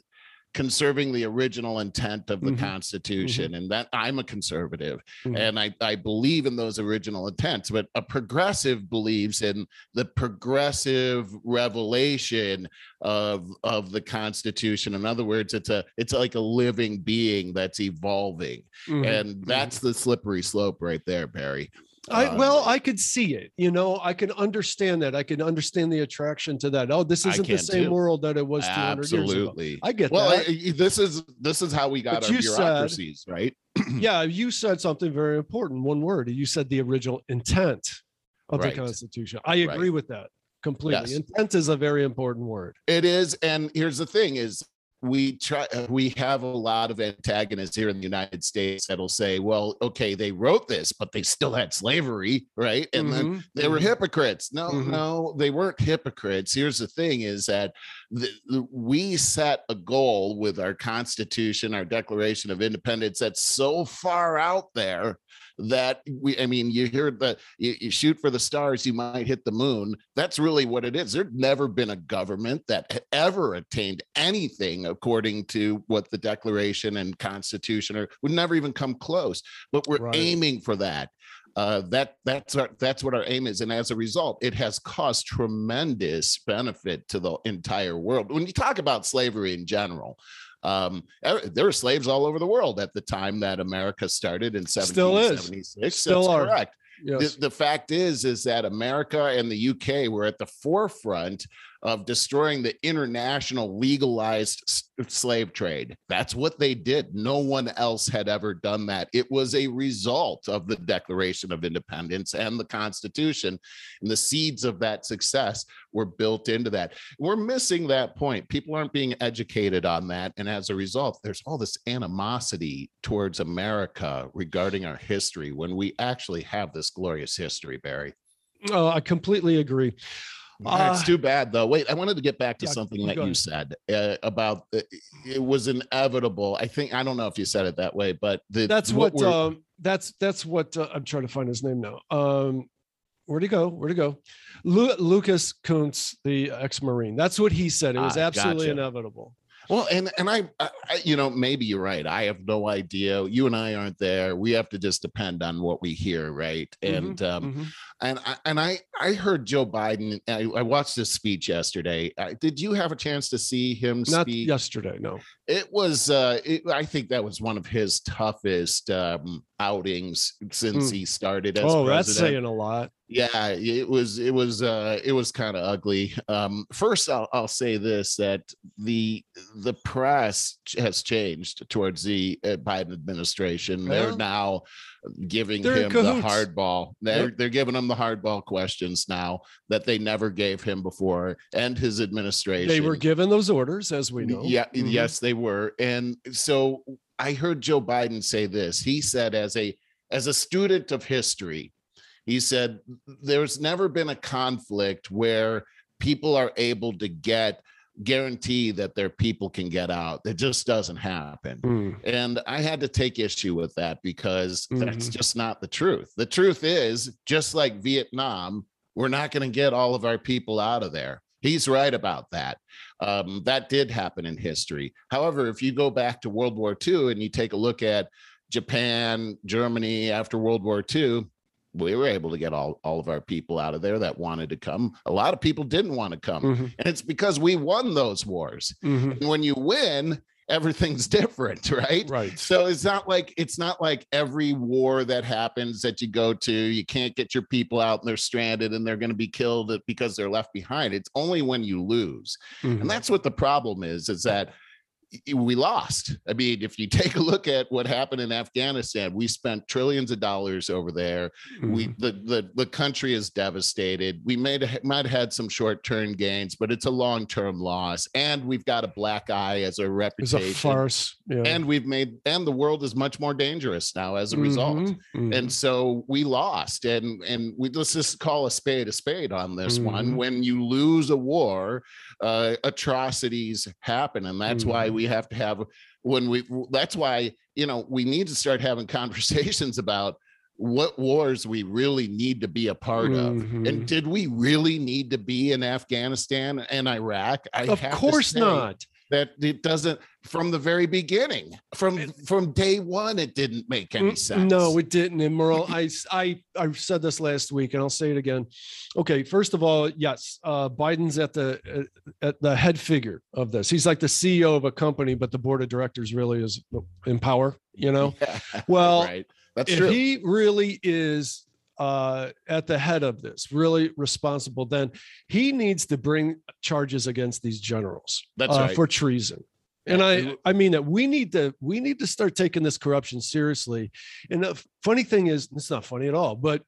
conserving the original intent of the Mhm. Constitution, and that I'm a conservative, Mhm. and I I believe in those original intents. But a progressive believes in the progressive revelation of of the Constitution. In other words, it's a it's like a living being that's evolving Mhm. and that's the slippery slope right there barry I Uh, well, I could see it. You know, I can understand that. I can understand the attraction to that. Oh, this isn't the same too. world that it was 200 years ago. absolutely I get well that. I- I- this is this is how we got But our you said- bureaucracies right yeah, you said something very important. One word. You said the original intent of Right. the Constitution. I agree with that completely. Yes. Intent is a very important word. it is and here's the thing is we try uh, we have a lot of antagonists here in the united states that'll say well okay they wrote this but they still had slavery right and then Mhm, they were mhm. hypocrites no Mhm. no they weren't hypocrites here's the thing is that the, the- we set a goal with our constitution our declaration of independence that's so far out there that we i mean you hear that you, you shoot for the stars you might hit the moon. That's really what it is. There's never been a government that ha- ever attained anything according to what the declaration and constitution are would never even come close. But we're Right. aiming for that. Uh, that that's our that's what our aim is, and as a result, it has caused tremendous benefit to the entire world. When you talk about slavery in general, um, er- there were slaves all over the world at the time that America started in Still is. 1776. Still That's are. correct. Yes. The, the fact is, is that America and the UK were at the forefront of destroying the international legalized slave trade. That's what they did. No one else had ever done that. It was a result of the Declaration of Independence and the Constitution. And the seeds of that success were built into that. We're missing that point. People aren't being educated on that. And as a result, there's all this animosity towards America regarding our history when we actually have this glorious history, Barry. Oh, I completely agree. Uh, it's Uh, too bad though. Wait, I wanted to get back to yeah, something that you said uh, about the, it was inevitable. I think I don't know if you said it that way, but the, That's what, we're- um that's that's what uh, I'm trying to find his name now. Um where'd he go? Where'd he go? Lu- Lucas Kunce, the ex-marine. That's what he said. It was Ah, absolutely gotcha. inevitable. Well, and and I, I, you know, maybe you're right. I have no idea. You and I aren't there. We have to just depend on what we hear, right? Mhm, And um, mhm. And I and I I heard Joe Biden. I, I watched his speech yesterday. Did you have a chance to see him not speak? yesterday, no. It was. Uh, it, I think that was one of his toughest um, outings since Mm. he started as Oh, that's president. saying a lot. Yeah, it was it was uh it was kind of ugly. Um first I'll I'll say this that the the press has changed towards the uh, Biden administration. They're Well, now giving they're him the hardball. They're Yep. they're giving him the hardball questions now that they never gave him before and his administration. They were given those orders, as we know. Yeah, Mhm. yes, they were. And so I heard Joe Biden say this. He said, as a as a student of history, he said, there's never been a conflict where people are able to get guarantee that their people can get out. It just doesn't happen. Mm. And I had to take issue with that because that's Mhm. just not the truth. The truth is, just like Vietnam, we're not going to get all of our people out of there. He's right about that. Um, that did happen in history. However, if you go back to World War II and you take a look at Japan, Germany after World War II, we were able to get all, all of our people out of there that wanted to come. A lot of people didn't want to come. Mhm. And it's because we won those wars. Mhm. And when you win, everything's different, right? Right. So it's not like it's not like every war that happens that you go to, you can't get your people out and they're stranded and they're going to be killed because they're left behind. It's only when you lose. Mhm. And that's what the problem is, is that we lost. I mean, if you take a look at what happened in Afghanistan, we spent trillions of dollars over there. We Mhm. the the the country is devastated. We made might have had some short term gains, but it's a long term loss, and we've got a black eye as a reputation. a farce. Yeah. And we've made and the world is much more dangerous now as a result. Mhm, mhm. And so we lost, and and we let's just call a spade a spade on this one. Mhm. When you lose a war, uh, atrocities happen, and that's why. We have to have when we. That's why you know we need to start having conversations about what wars we really need to be a part of. Mhm. And did we really need to be in Afghanistan and Iraq? I of have to course not. That it doesn't from the very beginning, from from day one, it didn't make any Mm, sense. No, it didn't. And Merle, I said this last week, and I'll say it again. Okay, first of all, yes, uh, Biden's at the uh, at the head figure of this. He's like the CEO of a company, but the board of directors really is in power. You know, Yeah, well, right. That's if true. he really is uh, at the head of this, really responsible, then he needs to bring charges against these generals That's uh, right. for treason. And I, I mean that we need to, we need to start taking this corruption seriously. And the funny thing is, it's not funny at all, but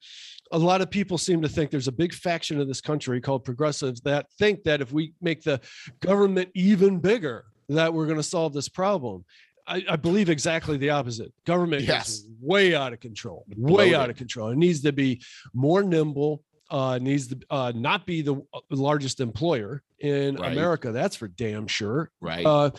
a lot of people seem to think there's a big faction of this country called progressives that think that if we make the government even bigger, that we're going to solve this problem. I, I believe exactly the opposite. Government Yes. is way out of control, way out of control. It needs to be more nimble. Uh, needs to uh, not be the largest employer in Right. America. That's for damn sure. right. Uh,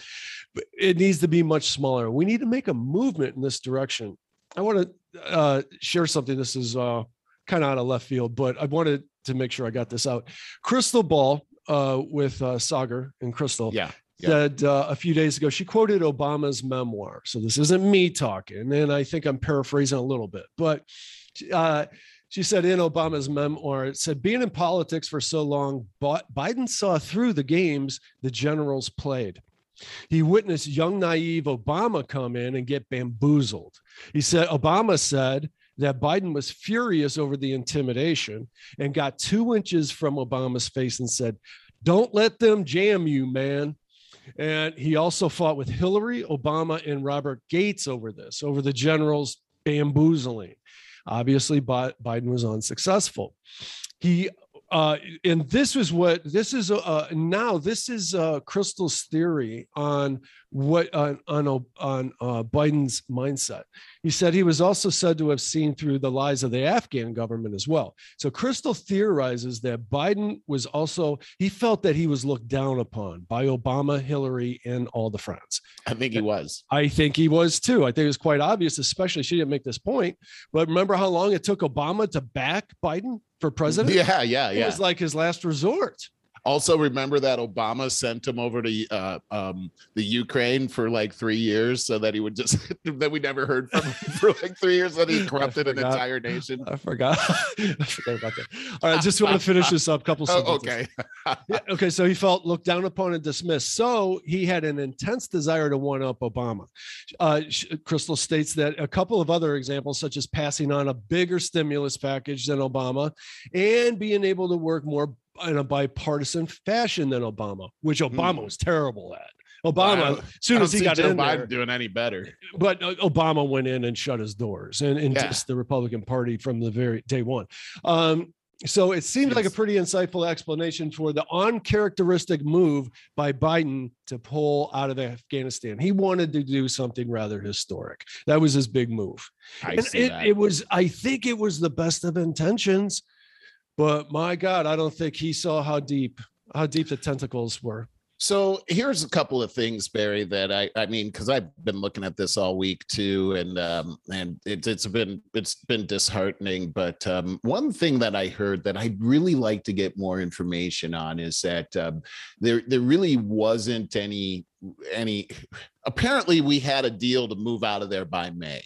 it needs to be much smaller. We need to make a movement in this direction. I want to uh, share something. This is uh, kind of out of left field, but I wanted to make sure I got this out. Krystal Ball uh, with uh, Saagar and Krystal yeah. Yeah. said uh, a few days ago, she quoted Obama's memoir. So this isn't me talking, and I think I'm paraphrasing a little bit, but uh, she said in Obama's memoir, it said, being in politics for so long, Biden saw through the games the generals played. He witnessed young, naive Obama come in and get bamboozled. He said, Obama said that Biden was furious over the intimidation and got two inches from Obama's face and said, Don't let them jam you, man. And he also fought with Hillary, Obama, and Robert Gates over this, over the generals bamboozling. Obviously, Biden was unsuccessful. He uh, and this was what this is uh, now. This is uh, Krystal's theory on what on on, on uh, Biden's mindset. He said he was also said to have seen through the lies of the Afghan government as well. So Krystal theorizes that Biden was also he felt that he was looked down upon by Obama, Hillary, and all the friends. I think he was. I think he was too. I think it was quite obvious, especially she didn't make this point. But remember how long it took Obama to back Biden for president? Yeah, yeah, yeah. It was like his last resort. Also, remember that Obama sent him over to uh, um, the Ukraine for like three years, so that he would just that we never heard from him for like three years. That he corrupted an entire nation. I forgot. I forgot about that. All right, just want to finish this up. A couple Oh, sentences. okay. Okay, so he felt looked down upon and dismissed. So he had an intense desire to one up Obama. Uh, Krystal states that a couple of other examples, such as passing on a bigger stimulus package than Obama and being able to work more in a bipartisan fashion than Obama, which Obama Hmm. was terrible at. Obama, Wow. as soon as he got Joe in Biden there, doing any better. but uh, Obama went in and shut his doors and, and Yeah. the Republican Party from the very day one. Um, so it seemed like a pretty insightful explanation for the uncharacteristic move by Biden to pull out of Afghanistan. He wanted to do something rather historic. That was his big move. I and see it, that. it was, I think it was the best of intentions, but my God, I don't think he saw how deep, how deep the tentacles were. So here's a couple of things, Barry, that I I mean, because I've been looking at this all week too, and um, and it, it's been it's been disheartening. But um, one thing that I heard that I'd really like to get more information on is that um, there there really wasn't any any. Apparently, we had a deal to move out of there by May.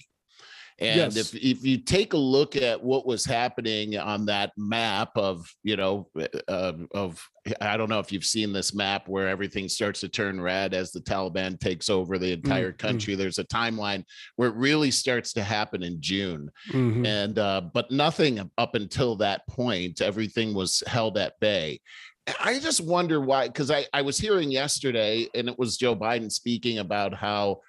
And Yes. if, if you take a look at what was happening on that map of, you know, uh, of, I don't know if you've seen this map where everything starts to turn red as the Taliban takes over the entire mm. country. There's a timeline where it really starts to happen in June. Mhm. And, uh, but nothing up until that point, everything was held at bay. I just wonder why, because I, I was hearing yesterday, and it was Joe Biden speaking about how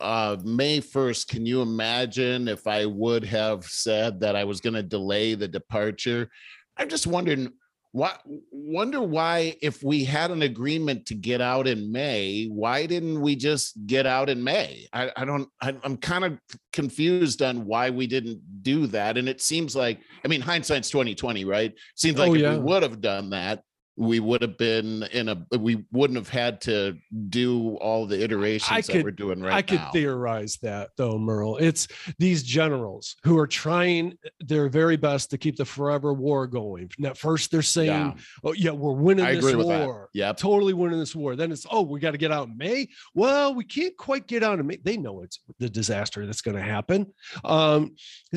uh, May 1st, can you imagine if I would have said that I was going to delay the departure? I'm just wondering why wonder why if we had an agreement to get out in May, why didn't we just get out in May? I, I don't I, I'm kind of confused on why we didn't do that. And it seems like I mean hindsight's 2020, right? Seems like Oh, if we would have done that, we would have been in a we wouldn't have had to do all the iterations that could- we're doing right now. I could now. theorize that though, Merle. It's these generals who are trying their very best to keep the forever war going. Now, first they're saying, Yeah, "Oh yeah, we're winning I this agree with that. war. Yep. Totally winning this war." Then it's, "Oh, we got to get out in May." Well, we can't quite get out in May. They know it's the disaster that's going to happen. Um,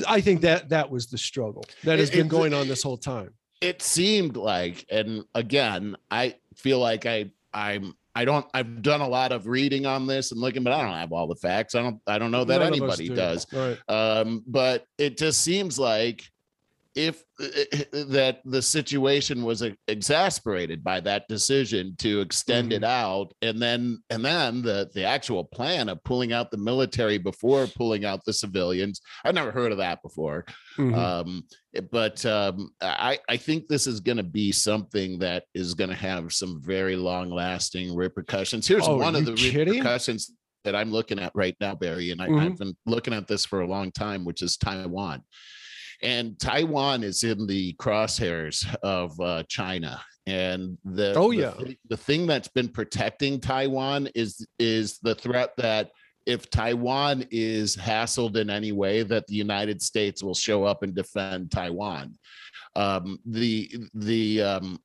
I think that that was the struggle that has It- been going on this whole time. It seemed like and again i feel like i i'm i don't i've done a lot of reading on this and looking but i don't have all the facts i don't i don't know that None anybody do. does Right. um but it just seems like if that the situation was exasperated by that decision to extend it out and then and then the the actual plan of pulling out the military before pulling out the civilians i've never heard of that before Mhm. um but um i i think this is going to be something that is going to have some very long lasting repercussions here's Oh, one of the kidding? repercussions that i'm looking at right now barry and I, Mhm. i've been looking at this for a long time which is taiwan and taiwan is in the crosshairs of uh, china and the Oh, the yeah. thi- the thing that's been protecting taiwan is is the threat that if Taiwan is hassled in any way, that the United States will show up and defend Taiwan. Um, the the um,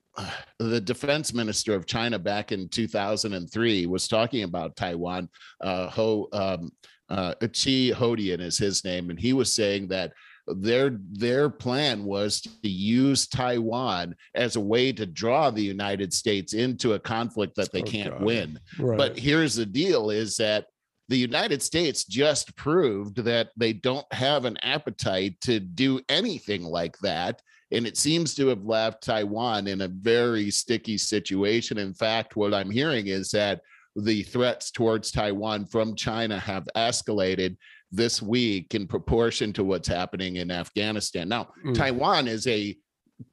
the defense minister of China back in 2003 was talking about Taiwan. Uh, Ho um, uh, Chi Haotian is his name, and he was saying that their their plan was to use Taiwan as a way to draw the United States into a conflict that they Oh, can't God. win. Right. But here's the deal is that the United States just proved that they don't have an appetite to do anything like that. And it seems to have left Taiwan in a very sticky situation. In fact, what I'm hearing is that the threats towards Taiwan from China have escalated this week in proportion to what's happening in Afghanistan. Now, Mm. Taiwan is a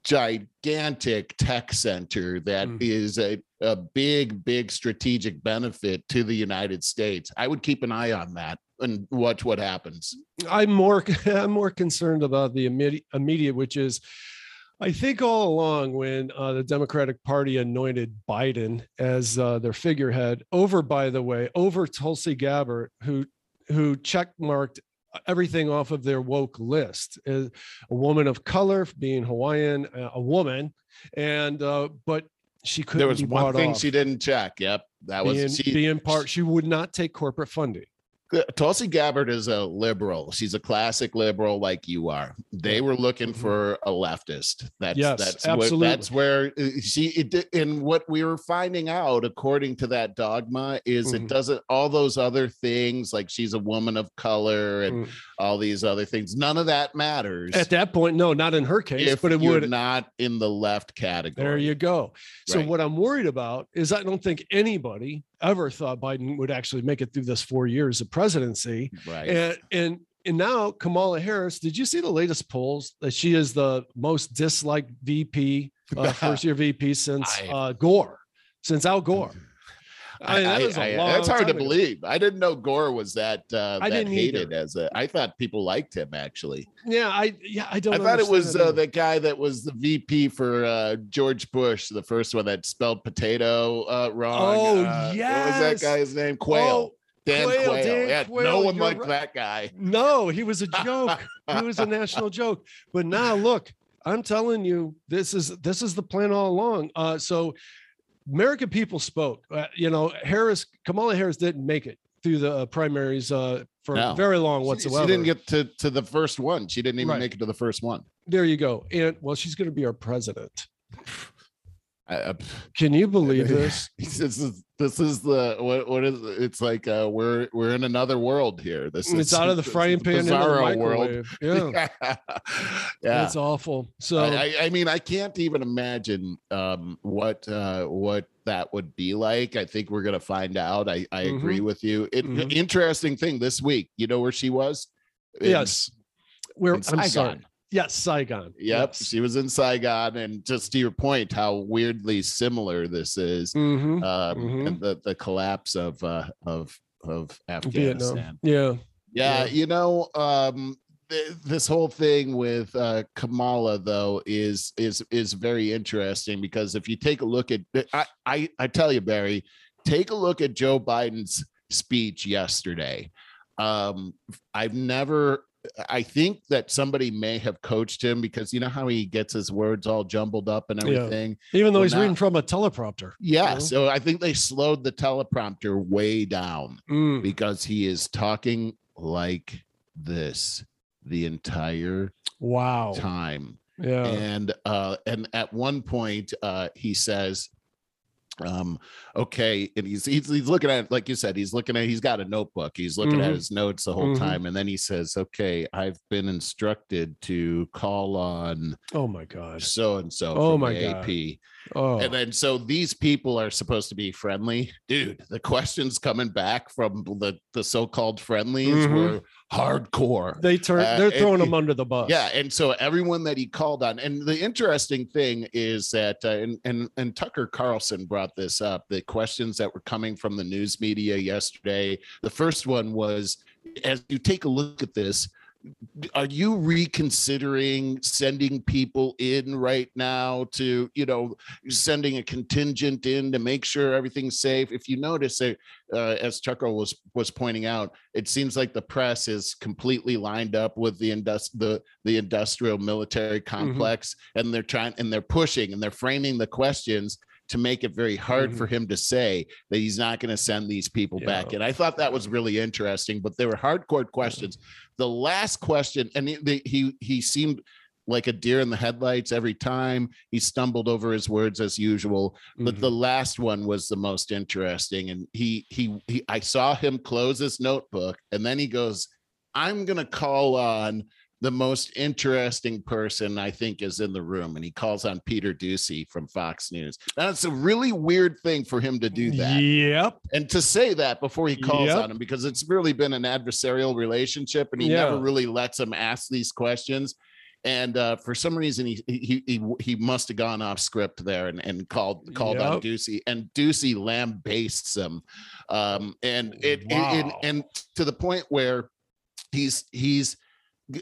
gigantic tech center that Mm. is a, a big, big strategic benefit to the United States. I would keep an eye on that and watch what happens. I'm more I'm more concerned about the immediate, immediate which is I think all along when uh, the Democratic Party anointed Biden as uh, their figurehead, over by the way, over Tulsi Gabbard, who who checkmarked everything off of their woke list, a woman of color, being Hawaiian, uh, a woman, and uh, but she couldn't There was one thing she didn't check. Yep. That was being, she, being part. She would not take corporate funding. Tulsi Gabbard is a liberal. She's a classic liberal like you are. They were looking Mhm. for a leftist. That's Yes, that's absolutely. What, that's where uh, she it, and what we were finding out according to that dogma is Mhm. it doesn't all those other things like she's a woman of color and Mm. all these other things. None of that matters At that point, no, not in her case, if but it would. not in the left category. There you go. So Right. what I'm worried about is I don't think anybody ever thought Biden would actually make it through this four years of presidency. right. And and and now Kamala Harris, did you see the latest polls that she is the most disliked VP, uh, first year VP since uh, Gore, since Al Gore? I mean, that I- was long that's hard to ago. believe. I didn't know Gore was that uh, I that didn't hated either. as a. I thought people liked him actually. Yeah, I yeah I don't. I thought it was uh, the guy that was the VP for uh, George Bush, the first one that spelled potato uh, wrong. Oh, uh, What was that guy's name? Quayle. Oh, Dan Quayle, Quayle. Dan yeah, Quayle, no one liked right. that guy. No, he was a joke. he was a national joke. But now look, I'm telling you, this is this is the plan all along. Uh, so American people spoke. Uh, you know, Harris, Kamala Harris didn't make it through the uh, primaries uh, for No. very long She- whatsoever. She didn't get to, to the first one. She didn't even Right. make it to the first one. there you go. And well, she's going to be our president. I, Can you believe this? this is this is the what what is it's like uh we're we're in another world here. This It's is out of the frying pan into the microwave. Yeah, yeah. it's awful. So I, I- mean, I can't even imagine um, what uh, what that would be like. I think we're gonna find out. I, I Mm-hmm. agree with you. It, Mhm. Interesting thing this week. You know where she was? Yes, where I'm sorry. Yes, Saigon. Yep, Yes. she was in Saigon, and just to your point, how weirdly similar this is, Mhm. um, Mhm. and the the collapse of uh, of of Afghanistan. Yeah. Yeah, Yeah. you know, um, th- this whole thing with uh, Kamala though is is is very interesting because if you take a look at, I I, I tell you, Barry, take a look at Joe Biden's speech yesterday. Um, I've never. I think that somebody may have coached him because you know how he gets his words all jumbled up and Yeah. everything. Even though Well, he's now- reading from a teleprompter. Yeah, know? so I think they slowed the teleprompter way down Mm. because he is talking like this the entire Wow. time Yeah. and uh and at one point uh he says um okay and he's, he's he's looking at like you said he's looking at he's got a notebook he's looking at Mhm. his notes the whole Mhm. time and then he says okay i've been instructed to call on oh my God. so and so Oh my God. ap Oh. and then so these people are supposed to be friendly. Dude, the questions coming back from the, the so-called friendlies Mhm. were hardcore. they turn. uh, they're throwing it- him under the bus. Yeah, and so everyone that he called on, and the interesting thing is that, uh, and and and Tucker Carlson brought this up. The questions that were coming from the news media yesterday. The first one was, as you take a look at this, are you reconsidering sending people in right now to, you know, sending a contingent in to make sure everything's safe? If you notice, that, uh, as Tucker was was pointing out, it seems like the press is completely lined up with the indus- the the industrial military complex, and they're trying and they're pushing and they're framing the questions to make it very hard Mhm. for him to say that he's not going to send these people back. And I thought that was really interesting, but they were hardcore questions. The last question, and he the, he he seemed like a deer in the headlights every time. He stumbled over his words as usual but Mhm. the last one was the most interesting and he he he i saw him close his notebook and then he goes i'm going to call on the most interesting person i think is in the room and he calls on peter doocy from fox news that's a really weird thing for him to do that Yep. and to say that before he calls Yep. on him because it's really been an adversarial relationship and he never really lets him ask these questions and uh, for some reason he he he, he must have gone off script there and, and called called on Yep. Doocy and Doocy lambastes him um, and it, it- and, and to the point where he's he's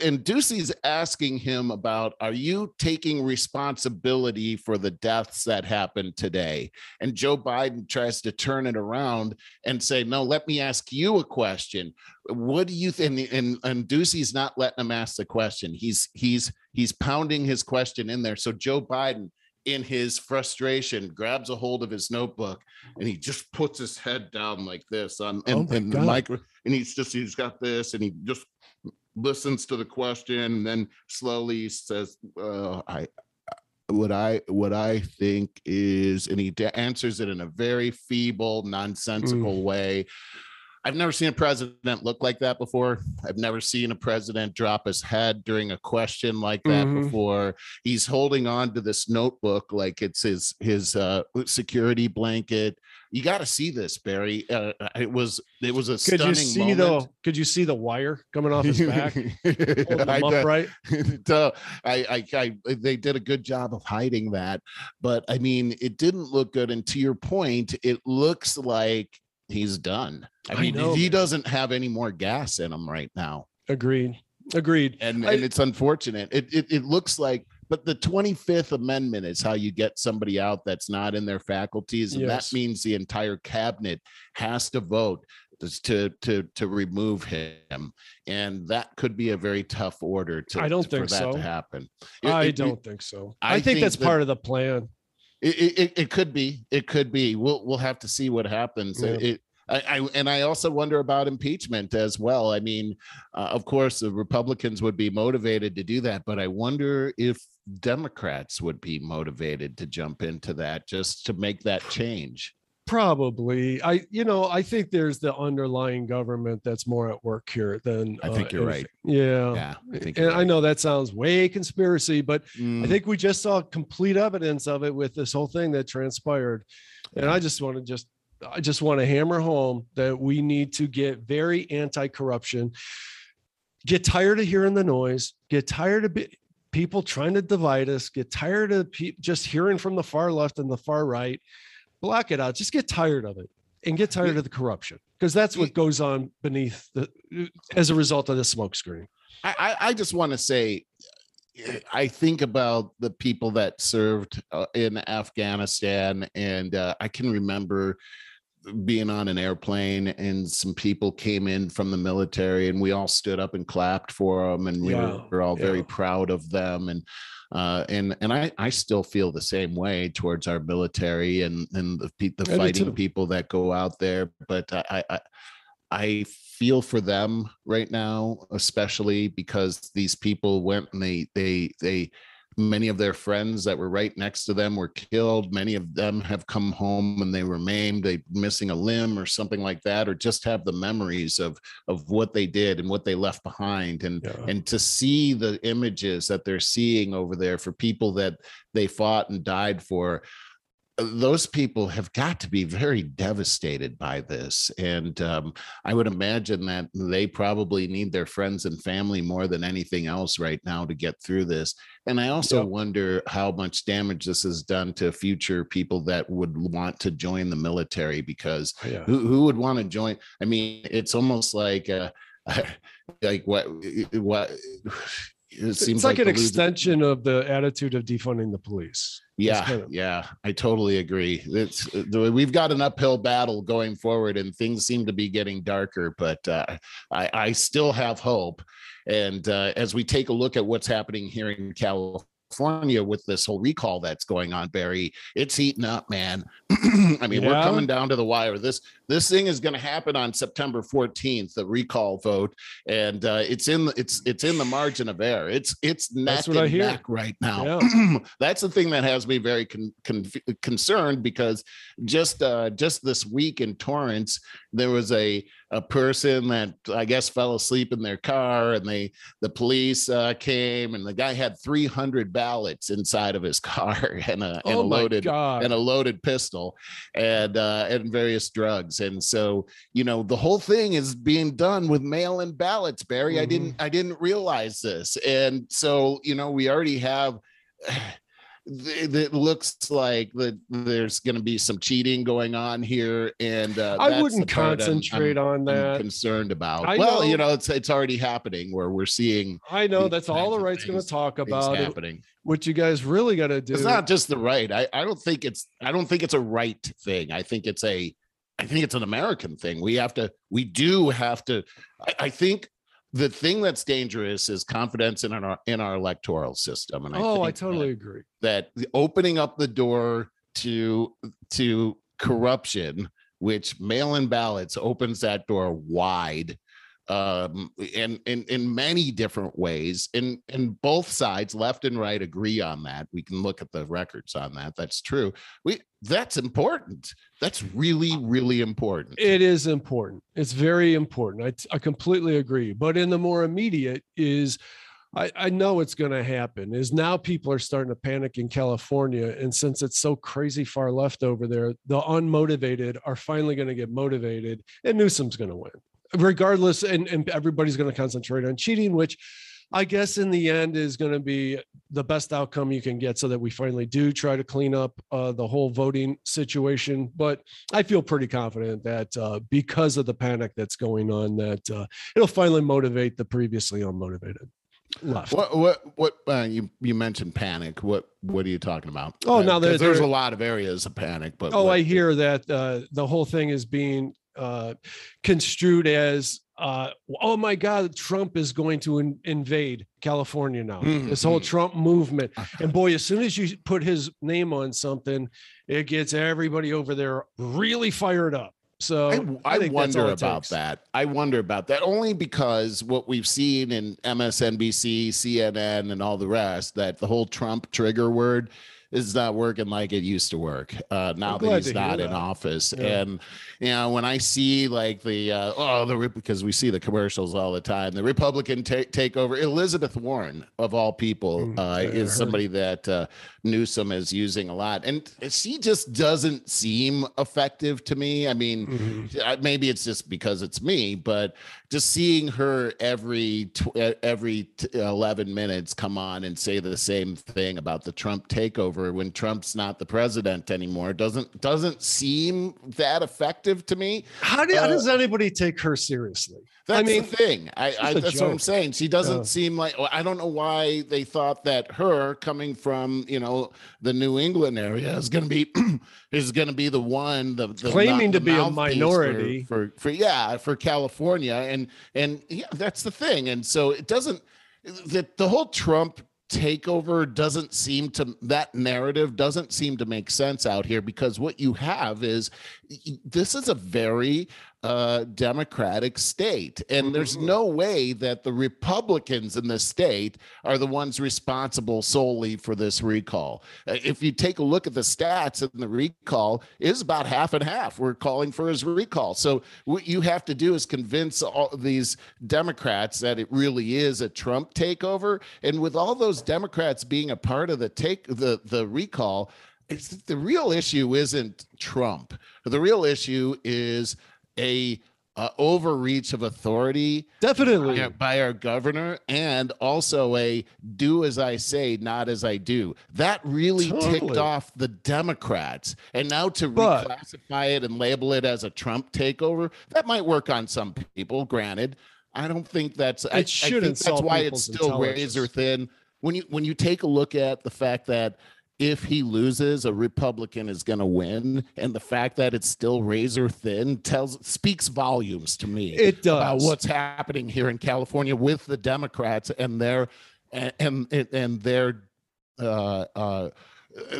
and Doocy's asking him about are you taking responsibility for the deaths that happened today and Joe Biden tries to turn it around and say, No, let me ask you a question. What do you think? And, and Doocy's not letting him ask the question. He's he's he's pounding his question in there. So Joe Biden, in his frustration, grabs a hold of his notebook and he just puts his head down like this on Oh in, my in the micro, and he's just he's got this and he just listens to the question and then slowly says, uh, I what I what I think is, and he answers it in a very feeble, nonsensical way. I've never seen a president look like that before. I've never seen a president drop his head during a question like that Mhm. before. He's holding on to this notebook like it's his his uh, security blanket. You got to see this, Barry. Uh, it was it was a Could stunning you see moment. the? Could you see the wire coming off his back? I him know. upright. I, I, I, they did a good job of hiding that, but I mean, it didn't look good. And to your point, it looks like he's done. I I mean, know, he man. doesn't have any more gas in him right now, Agreed. Agreed. and and it's unfortunate. It, it it looks like, but the Twenty Fifth Amendment is how you get somebody out that's not in their faculties, and Yes. that means the entire cabinet has to vote to to to remove him and that could be a very tough order to I don't think that so. to happen It- I it- don't think so. I I, think, think that's that- part of the plan. it, it, it- it could be it could be we'll we'll have to see what happens Yeah. it I, I and I also wonder about impeachment as well. I mean, uh, of course, the Republicans would be motivated to do that, but I wonder if Democrats would be motivated to jump into that just to make that change. Probably. I, you know, I think there's the underlying government that's more at work here than I think uh, you're right. Yeah. Yeah, I think And you're I know that sounds way conspiracy, but I Mm, think we just saw complete evidence of it with this whole thing that transpired. And I just want to just I just want to hammer home that we need to get very anti-corruption. Get tired of hearing the noise, get tired of be, people trying to divide us, get tired of pe- just hearing from the far left and the far right. Block it out. Just get tired of it and get tired of the corruption because that's what goes on beneath the as a result of the smoke screen. I, I I just want to say, I think about the people that served uh, in Afghanistan, and uh, I can remember being on an airplane and some people came in from the military and we all stood up and clapped for them and we Yeah, were, all very proud of them and uh and and i i still feel the same way towards our military and and the the I fighting people that go out there but I i I feel for them right now, especially because these people went and they they they many of their friends that were right next to them were killed. Many of them have come home and they were maimed, they missing a limb or something like that, or just have the memories of of what they did and what they left behind. And Yeah. and to see the images that they're seeing over there for people that they fought and died for those people have got to be very devastated by this and um, i would imagine that they probably need their friends and family more than anything else right now to get through this and i also Yep. wonder how much damage this has done to future people that would want to join the military because Yeah. who, who would want to join i mean it's almost like uh like what what it seems it's like, an extension of the attitude of defunding the police. yeah, kind of- yeah, I totally agree. It's we've got an uphill battle going forward, and things seem to be getting darker. But uh, I, I still have hope. And uh, as we take a look at what's happening here in California with this whole recall that's going on, Barry, it's heating up, man. I mean, we're coming down to the wire. This this thing is going to happen on September 14th, the recall vote, and uh, it's in the, it's it's in the margin of error. It's it's neck That's what I and hear. neck right now. That's the thing that has me very con- con- concerned because just uh, just this week in Torrance, there was a a person that I guess fell asleep in their car, and they the police uh, came, and the guy had 300 ballots inside of his car and a, and oh a loaded God. and a loaded pistol and uh and various drugs and so you know the whole thing is being done with mail-in ballots barry i didn't i didn't realize this and so you know we already have it looks like that there's going to be some cheating going on here and uh, I wouldn't part I'm- concentrate I'm, on I'm that. concerned about I well you know- know it's it's already happening where we're seeing I know that's all the right's going to talk about. It. happening What you guys really got to do. it's not just the right I, I don't think it's i don't think it's a right thing i think it's a i think it's an american thing we have to we do have to i, I think the thing that's dangerous is confidence in our in our electoral system and I oh, I think totally agree. that, that opening up the door to to corruption which mail-in ballots opens that door wide um and in in many different ways and and both sides left and right agree on that we can look at the records on that that's true we that's important that's really really important It is important. It's very important. I, I completely agree. But in the more immediate is I, I know it's going to happen is now people are starting to panic in California. And since it's so crazy far left over there, the unmotivated are finally going to get motivated and Newsom's going to win regardless. And, and everybody's going to concentrate on cheating, which I guess in the end is going to be the best outcome you can get so that we finally do try to clean up uh, the whole voting situation. But I feel pretty confident that uh, because of the panic that's going on, that uh, it'll finally motivate the previously unmotivated left. what what what uh, you you mentioned panic what what are you talking about Oh, Uh, now there- there's a lot of areas of panic but Oh, what- I hear that uh, the whole thing is being uh, construed as, uh, oh my God, Trump is going to in- invade California now. Mhm, This whole. Trump movement. And boy, as soon as you put his name on something, it gets everybody over there really fired up. So I, I, I wonder about takes. that. I wonder about that only because what we've seen in MSNBC, CNN, and all the rest that the whole Trump trigger word is not working like it used to work. Uh, now that he's not in that. office, Yeah. and you know when I see like the uh, oh the because we see the commercials all the time, the Republican ta- takeover. Elizabeth Warren of all people Mm, uh, is somebody that uh, Newsom is using a lot, and she just doesn't seem effective to me. I mean Mhm. uh, maybe it's just because it's me, but just seeing her every tw- every t- 11 minutes come on and say the same thing about the Trump takeover when Trump's not the president anymore doesn't doesn't seem that effective to me. How, do, how Uh, does anybody take her seriously? That's mean, the thing. I, I that's what I'm saying. She doesn't Yeah. seem like I don't know why they thought that her coming from you know the New England area is going to be is going to be the one the, the Claiming the to be a mouthpiece for- minority. for, for yeah for California and and yeah that's the thing and so it doesn't the the whole Trump takeover doesn't seem to that narrative doesn't seem to make sense out here because what you have is this is a very uh democratic state. And there's Mhm. no way that the republicans in the state are the ones responsible solely for this recall. Uh, if you take a look at the stats and the recall is about half and half. We're calling for his recall. So what you have to do is convince all these democrats that it really is a trump takeover. And with all those democrats being a part of the take the the recall it's the real issue isn't trump. The real issue is a uh, overreach of authority Definitely. by our, by our governor and also a do as I say, not as I do. That really ticked off the Democrats. And now to But- reclassify it and label it as a Trump takeover, that might work on some people, granted. I don't think that's I, I should think that's why it's still razor thin. When you when you take a look at the fact that if he loses, a Republican is going to win, and the fact that it's still razor thin tells speaks volumes to me It about does. what's happening here in California with the Democrats and their and and, and their uh uh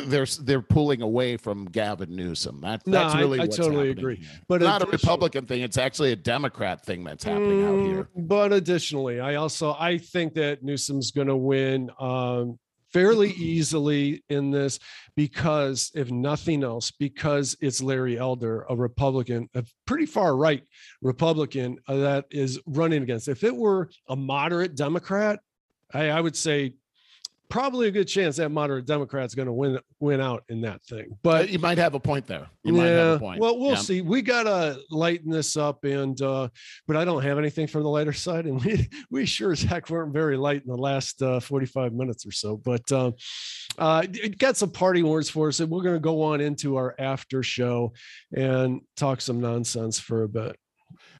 they're they're pulling away from Gavin Newsom. That, No, that's I- really I what's totally agree. here. But not a Republican thing. It's actually a Democrat thing that's happening out here. Mm, But additionally, I also I think that Newsom's going to win um, fairly easily in this because, if nothing else, because it's Larry Elder, a Republican, a pretty far right Republican uh, that is running against. If it were a moderate Democrat, I, I would say probably a good chance that moderate Democrat's going to win win out in that thing. But you might have a point there. You might have a point. well, we'll Yeah. see. We gotta lighten this up, and uh, but I don't have anything from the lighter side, and we we sure as heck weren't very light in the last uh, forty five minutes or so. But uh, uh, it got some party words for us, and we're gonna go on into our after show and talk some nonsense for a bit.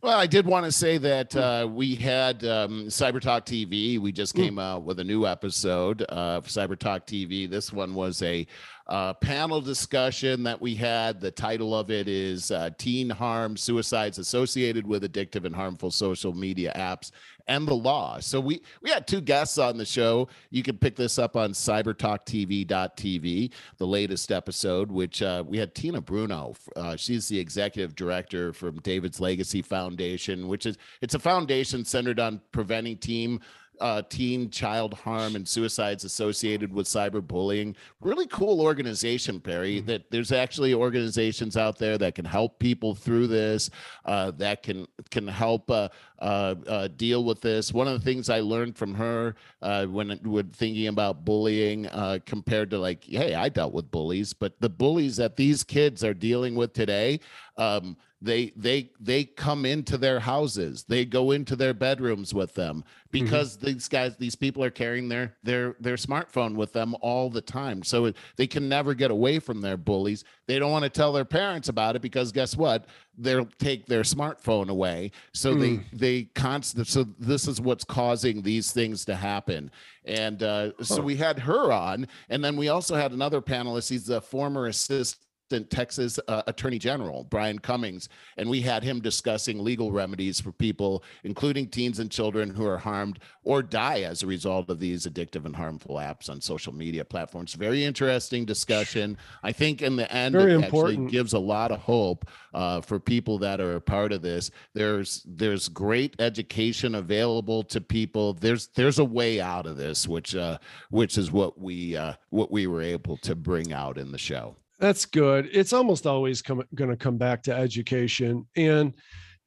Well, I did want to say that Hmm. uh, we had um, Cyber Talk TV. We just Mm. came out with a new episode of Cyber Talk TV. This one was a uh, panel discussion that we had. The title of it is uh, Teen Harm Suicides Associated with Addictive and Harmful Social Media Apps and the Law. So we, we had two guests on the show. You can pick this up on cybertalktv.tv, the latest episode, which uh, we had Tina Bruno. Uh, she's the executive director from David's Legacy Foundation, which is it's a foundation centered on preventing team uh, teen child harm and suicides associated with cyberbullying. Really cool organization, Perry. That there's actually organizations out there that can help people through this, uh, that can can help uh, uh, uh, deal with this. One of the things I learned from her uh, when when thinking about bullying, uh, compared to like, hey, I dealt with bullies, but the bullies that these kids are dealing with today. Um, they they they come into their houses. They go into their bedrooms with them because these guys these people are carrying their their their smartphone with them all the time. So it, they can never get away from their bullies. They don't want to tell their parents about it because guess what? They'll take their smartphone away. So they they constant so this is what's causing these things to happen. And uh, so we had her on and then we also had another panelist. He's a former assistant Texas uh, Attorney General Brian Cummings, and we had him discussing legal remedies for people, including teens and children who are harmed or die as a result of these addictive and harmful apps on social media platforms. Very interesting discussion. I think in the end, Very it important. actually gives a lot of hope uh, for people that are a part of this. There's there's great education available to people. There's there's a way out of this, which uh, which is what we uh, what we were able to bring out in the show. That's good. It's almost always going to come back to education. And,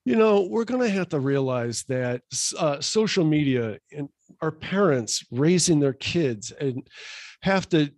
you know, we're going to have to realize that uh, social media and our parents raising their kids and have to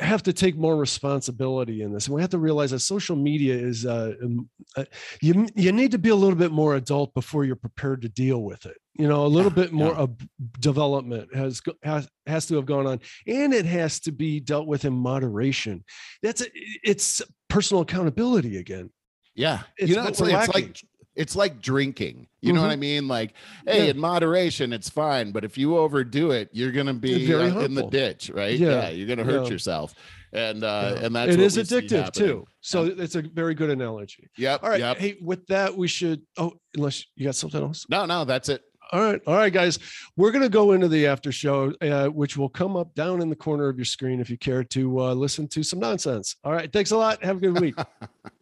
have to take more responsibility in this and we have to realize that social media is uh, um, uh, you you need to be a little bit more adult before you're prepared to deal with it you know a little Yeah, bit more yeah. of development has has has to have gone on and it has to be dealt with in moderation that's a, it's personal accountability again Yeah, It's you know, it's, it's like it's like drinking. You know what I mean? Like, hey, Yeah. in moderation, it's fine, but if you overdo it, you're gonna be uh, in the ditch, right? Yeah, you're gonna hurt yeah. yourself, and uh, Yeah. and that's it is addictive too so it's a very good analogy Yep. all right Yep. hey with that we should oh unless you got something else No, no, that's it. All right, all right, guys. We're going to go into the after show, uh, which will come up down in the corner of your screen if you care to uh, listen to some nonsense. All right, thanks a lot. Have a good week.